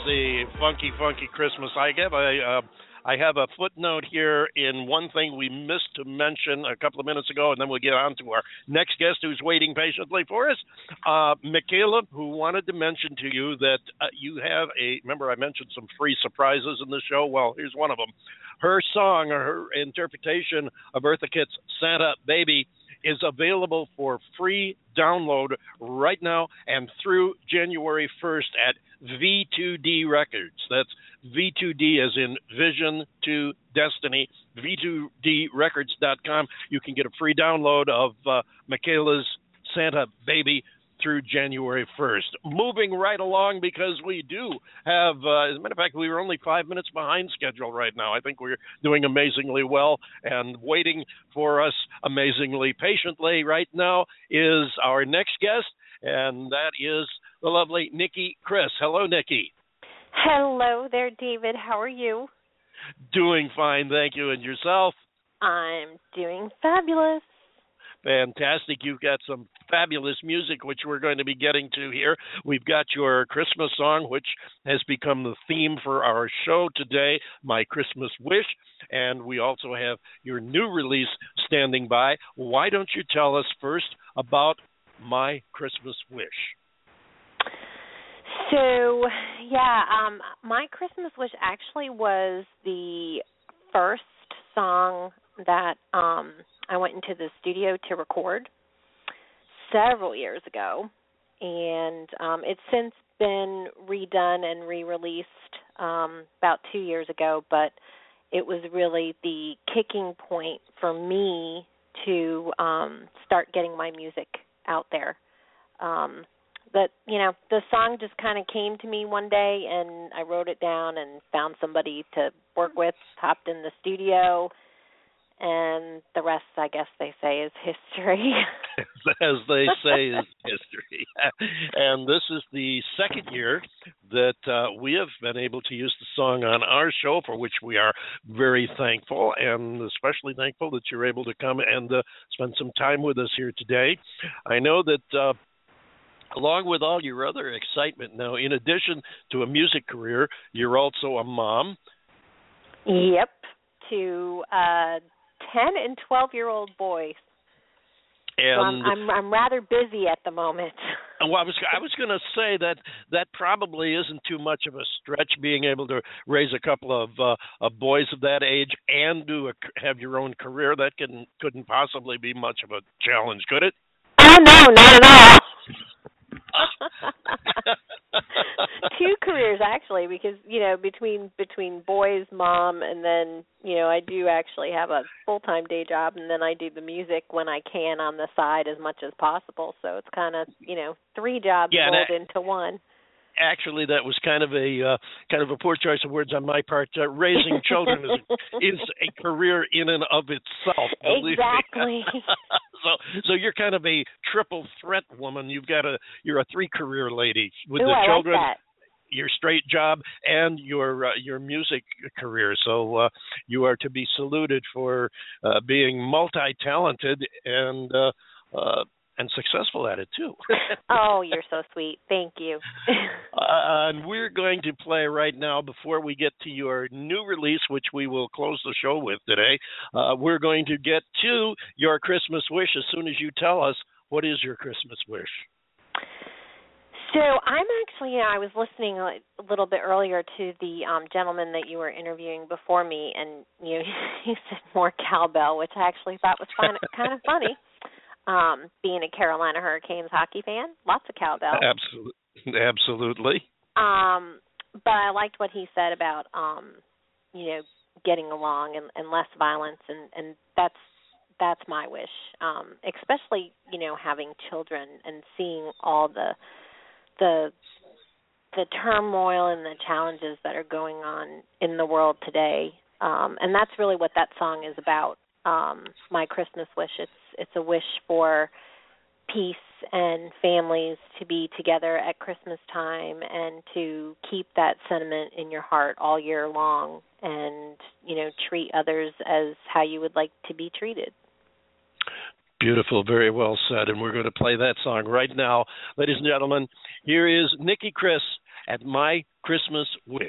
Parissi, Funky Funky Christmas. I have a uh, I have a footnote here in one thing we missed to mention a couple of minutes ago, and then we'll get on to our next guest who's waiting patiently for us. Uh, Mikayla, who wanted to mention to you that uh, you have a. Remember, I mentioned some free surprises in the show. Well, here's one of them. Her song or her interpretation of Eartha Kitt's "Santa Baby." is available for free download right now and through January 1st at V2D Records. That's V2D as in Vision to Destiny, V2DRecords.com. You can get a free download of uh, Mikayla's Santa Baby through January 1st. Moving right along because we do have, uh, as a matter of fact, we were only five minutes behind schedule right now. I think we're doing amazingly well and waiting for us amazingly patiently right now is our next guest, and that is the lovely Nicki Kris. Hello, Nicki. Hello there, David. How are you? Doing fine, thank you. And yourself? I'm doing fabulous. Fantastic. You've got some fabulous music, which we're going to be getting to here. We've got your Christmas song, which has become the theme for our show today, My Christmas Wish. And we also have your new release standing by. Why don't you tell us first about My Christmas Wish? So, yeah, um my Christmas wish actually was the first song that um I went into the studio to record several years ago and um it's since been redone and re-released um about 2 years ago, but it was really the kicking point for me to um start getting my music out there. Um that you know the song just kind of came to me one day and I wrote it down and found somebody to work with hopped in the studio and the rest I guess they say is history. As they say is history. And this is the second year that uh, we have been able to use the song on our show for which we are very thankful and especially thankful that you're able to come and uh, spend some time with us here today. I know that uh, along with all your other excitement now in addition to a music career you're also a mom. Yep. To 10 and 12 year old boys. And so I'm, I'm I'm rather busy at the moment. Well, I was I was going to say that that probably isn't too much of a stretch being able to raise a couple of uh, of boys of that age and do a, have your own career. That can couldn't possibly be much of a challenge, could it? oh no not at all two careers actually because you know between between boys mom and then you know i do actually have a full time day job and then i do the music when i can on the side as much as possible. So it's kind of you know three jobs Yeah, rolled I- into one Actually, that was kind of a uh, kind of a poor choice of words on my part. Uh, raising children is is a career in and of itself. exactly so so you're kind of a triple threat woman. You've got a you're a three career lady with Ooh, the I children, like your straight job, and your uh, your music career. So uh, you are to be saluted for uh, being multi talented and uh, uh, and successful at it too. oh you're so sweet thank you Uh, and we're going to play right now before we get to your new release, which we will close the show with today. Uh, we're going to get to your Christmas wish as soon as you tell us what is your Christmas wish. So I'm actually, you know, I was listening a a little bit earlier to the um gentleman that you were interviewing before me, and you know, he said more cowbell, which I actually thought was fun, kind of funny. Um, being a Carolina Hurricanes hockey fan, lots of cowbell. Absolutely, absolutely. Um, but I liked what he said about um, you know, getting along and, and less violence, and and that's that's my wish. Um, especially you know having children and seeing all the the the turmoil and the challenges that are going on in the world today. Um, and that's really what that song is about um, my Christmas wish. It's it's a wish for peace and families to be together at Christmas time and to keep that sentiment in your heart all year long and you know treat others as how you would like to be treated. Beautiful, very well said. And we're going to play that song right now. Ladies and gentlemen, here is Nicki Kris at My Christmas Wish.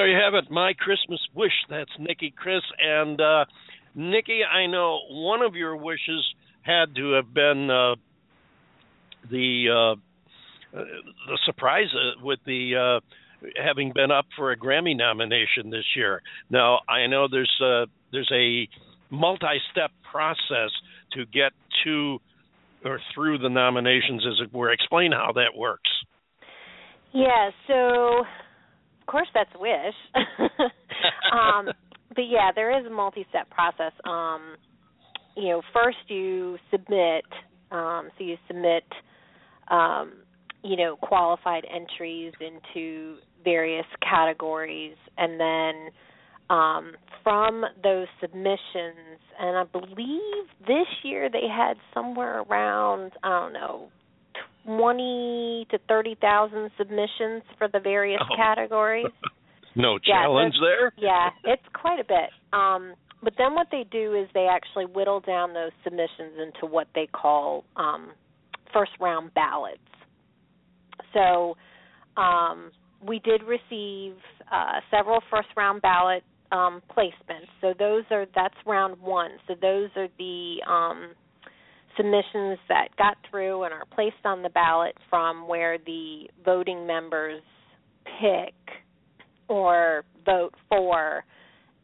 there you have it. My Christmas wish. That's Nicki Kris. And uh, Nicki, I know one of your wishes had to have been uh, the uh, uh the surprise uh, with the uh, having been up for a Grammy nomination this year. Now I know there's a, there's a multi-step process to get to or through the nominations, as it were. Explain how that works. Yeah. So course that's wish. um, but yeah, there is a multi-step process. Um, you know, first you submit. Um, so you submit, um, you know, qualified entries into various categories, and then um, from those submissions, and I believe this year they had somewhere around I don't know twenty to thirty thousand submissions for the various Oh. categories. No Yeah, challenge there. Yeah, it's quite a bit. Um, but then what they do is they actually whittle down those submissions into what they call um, first round ballots. So um, we did receive uh, several first round ballot um, placements. So those are that's round one. So those are the um, submissions that got through and are placed on the ballot from where the voting members pick or vote for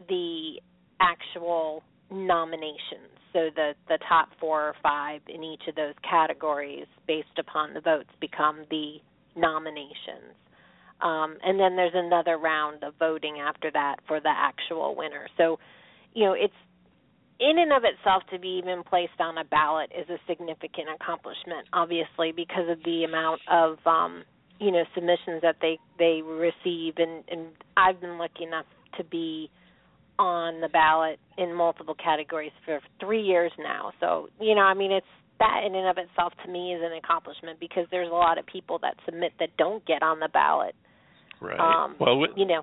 the actual nominations. So the the top four or five in each of those categories, based upon the votes, become the nominations. Um, and then there's another round of voting after that for the actual winner. So, you know, it's in and of itself to be even placed on a ballot is a significant accomplishment, obviously, because of the amount of um, you know submissions that they they receive, and and I've been lucky enough to be on the ballot in multiple categories for three years now. So you know, I mean, it's that in and of itself to me is an accomplishment because there's a lot of people that submit that don't get on the ballot. Right. Um, well, we, you know,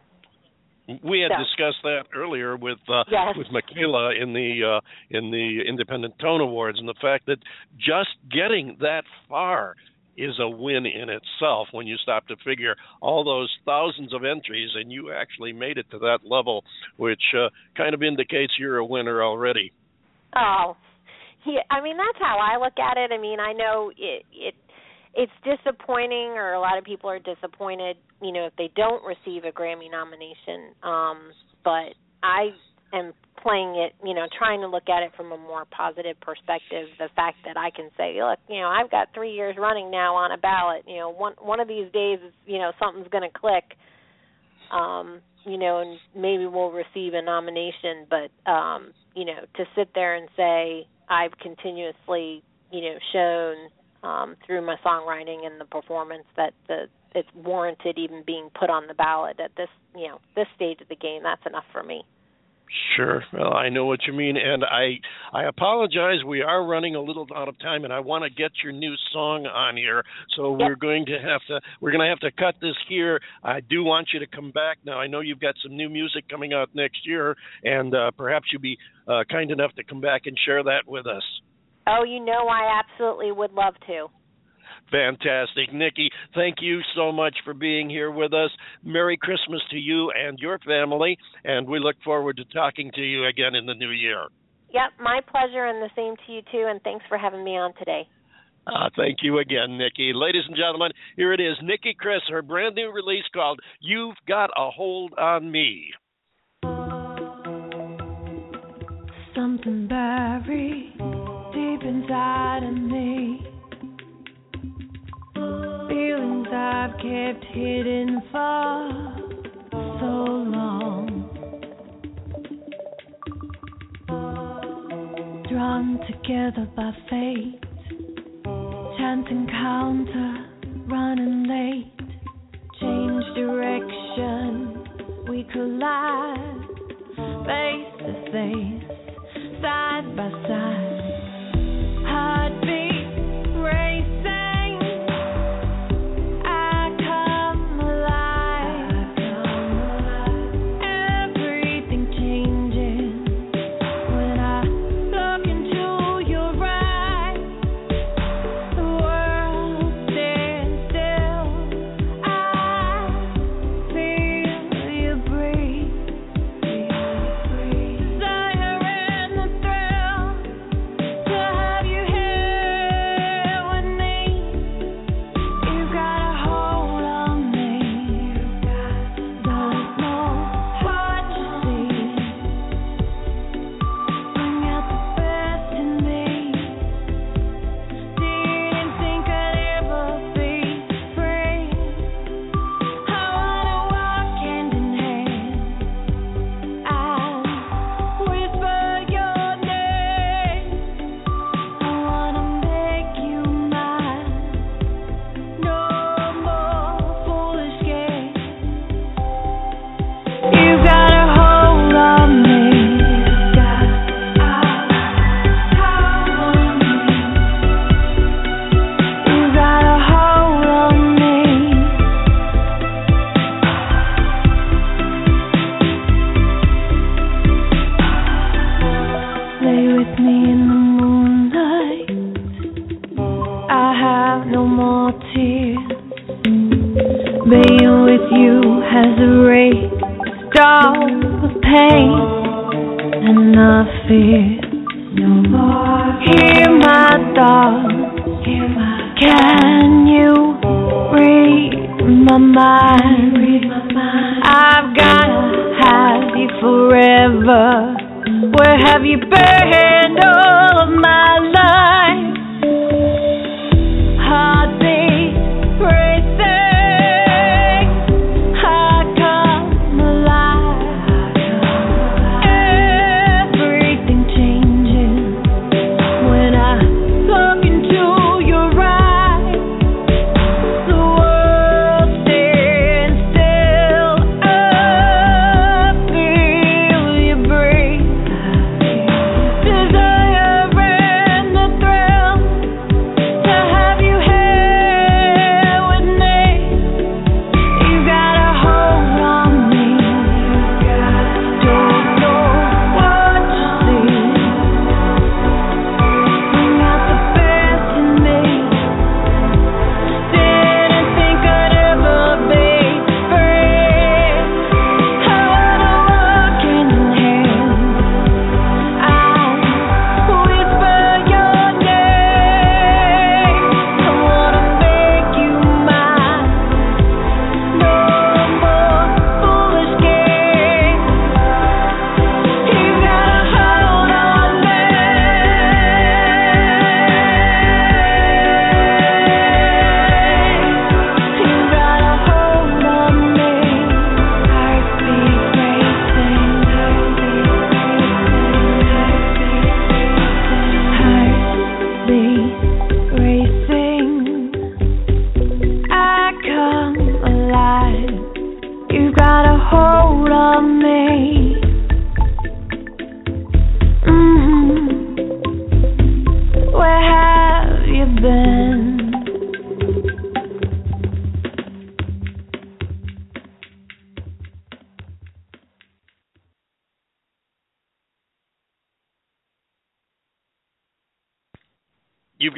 we had so- discussed that earlier with uh, Yes. with Mikayla in the uh, in the Independent Tone Awards, and the fact that just getting that far is a win in itself when you stop to figure all those thousands of entries and you actually made it to that level, which uh, kind of indicates you're a winner already. Oh, yeah. I mean, that's how I look at it. I mean, I know it it it's disappointing, or a lot of people are disappointed, you know, if they don't receive a Grammy nomination. Um, but I am playing it, you know, trying to look at it from a more positive perspective. The fact that I can say, look, you know, I've got three years running now on a ballot. You know, one one of these days, you know, something's going to click. Um, you know, and maybe we'll receive a nomination, but um, you know, to sit there and say I've continuously, you know, shown um, through my songwriting and the performance that the it's warranted even being put on the ballot at this, you know, this stage of the game. That's enough for me. Sure. Well, I know what you mean, and I I apologize. We are running a little out of time, and I want to get your new song on here. So we're going to have to we're going to have to cut this here. I do want you to come back now. I know you've got some new music coming out next year, and uh, perhaps you'll be uh, kind enough to come back and share that with us. Oh, you know, I absolutely would love to. Fantastic. Nicki, thank you so much for being here with us. Merry Christmas to you and your family, and we look forward to talking to you again in the new year. Yep, my pleasure, and the same to you too. And thanks for having me on today. Uh, thank you again, Nicki. Ladies and gentlemen, here it is Nicki Kris, her brand new release called You've Got a Hold on Me. Something buried deep inside of me. Feelings I've kept hidden for so long. Drawn together by fate. Chance encounter, running late. Change direction, we collide. Face to face, side by side. Heartbeat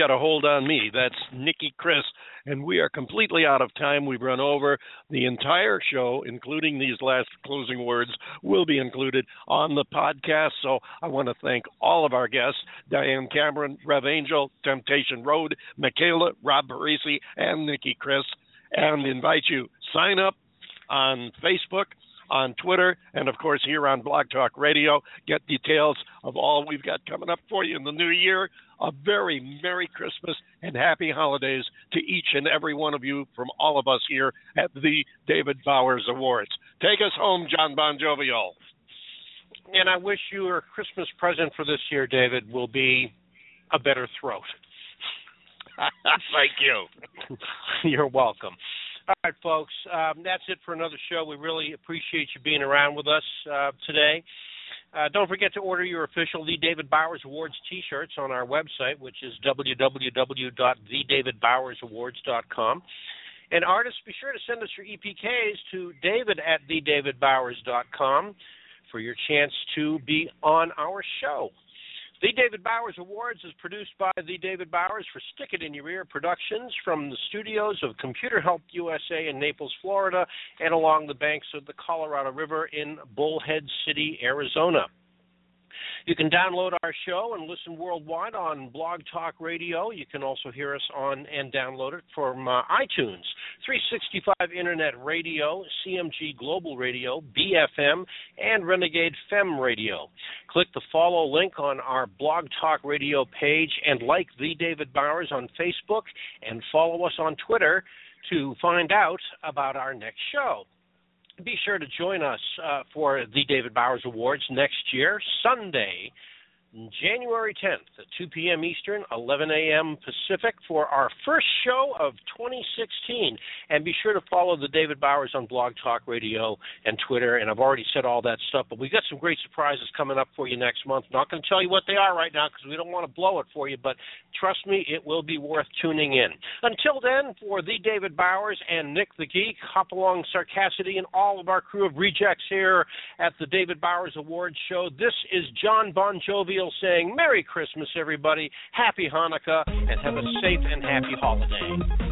got a hold on me. That's Nicki Kris, and we are completely out of time. We've run over the entire show, including these last closing words, will be included on the podcast. So I want to thank all of our guests Diane Cameron, Revangel, Temptation Road, Mikayla, Rob Parissi, and Nicki Kris, and invite you sign up on Facebook on Twitter, and of course here on Blog Talk Radio. Get details of all we've got coming up for you in the new year. A very Merry Christmas and Happy Holidays to each and every one of you from all of us here at the David Bowers Awards. Take us home, Jon Bon Jovial. And I wish your Christmas present for this year, David, will be a better throat. Thank you. You're welcome. All right, folks, um, that's it for another show. We really appreciate you being around with us uh, today. Uh, don't forget to order your official The David Bowers Awards T-shirts on our website, which is www.thedavidbowersawards.com. And artists, be sure to send us your EPKs to david at thedavidbowers.com for your chance to be on our show. The David Bowers Awards is produced by The David Bowers for Stick It In Your Ear Productions from the studios of Computer Help USA in Naples, Florida, and along the banks of the Colorado River in Bullhead City, Arizona. You can download our show and listen worldwide on Blog Talk Radio. You can also hear us on and download it from uh, iTunes, 365 Internet Radio, CMG Global Radio, BFM, and Renegade Fem Radio. Click the follow link on our Blog Talk Radio page and like The David Bowers on Facebook and follow us on Twitter to find out about our next show be sure to join us uh, for the David Bowers Awards next year, Sunday, January 10th at 2 p.m. Eastern, 11 a.m. Pacific, for our first show of 2016. And be sure to follow the David Bowers on Blog Talk Radio and Twitter. And I've already said all that stuff, but we've got some great surprises coming up for you next month. Not going to tell you what they are right now because we don't want to blow it for you, but trust me, it will be worth tuning in. Until then, for the David Bowers and Nick the Geek, Hop Along Sarcassity, and all of our crew of rejects here at the David Bowers Awards show, this is Jon Bon Jovial Saying Merry Christmas, everybody, Happy Hanukkah, and have a safe and happy holiday.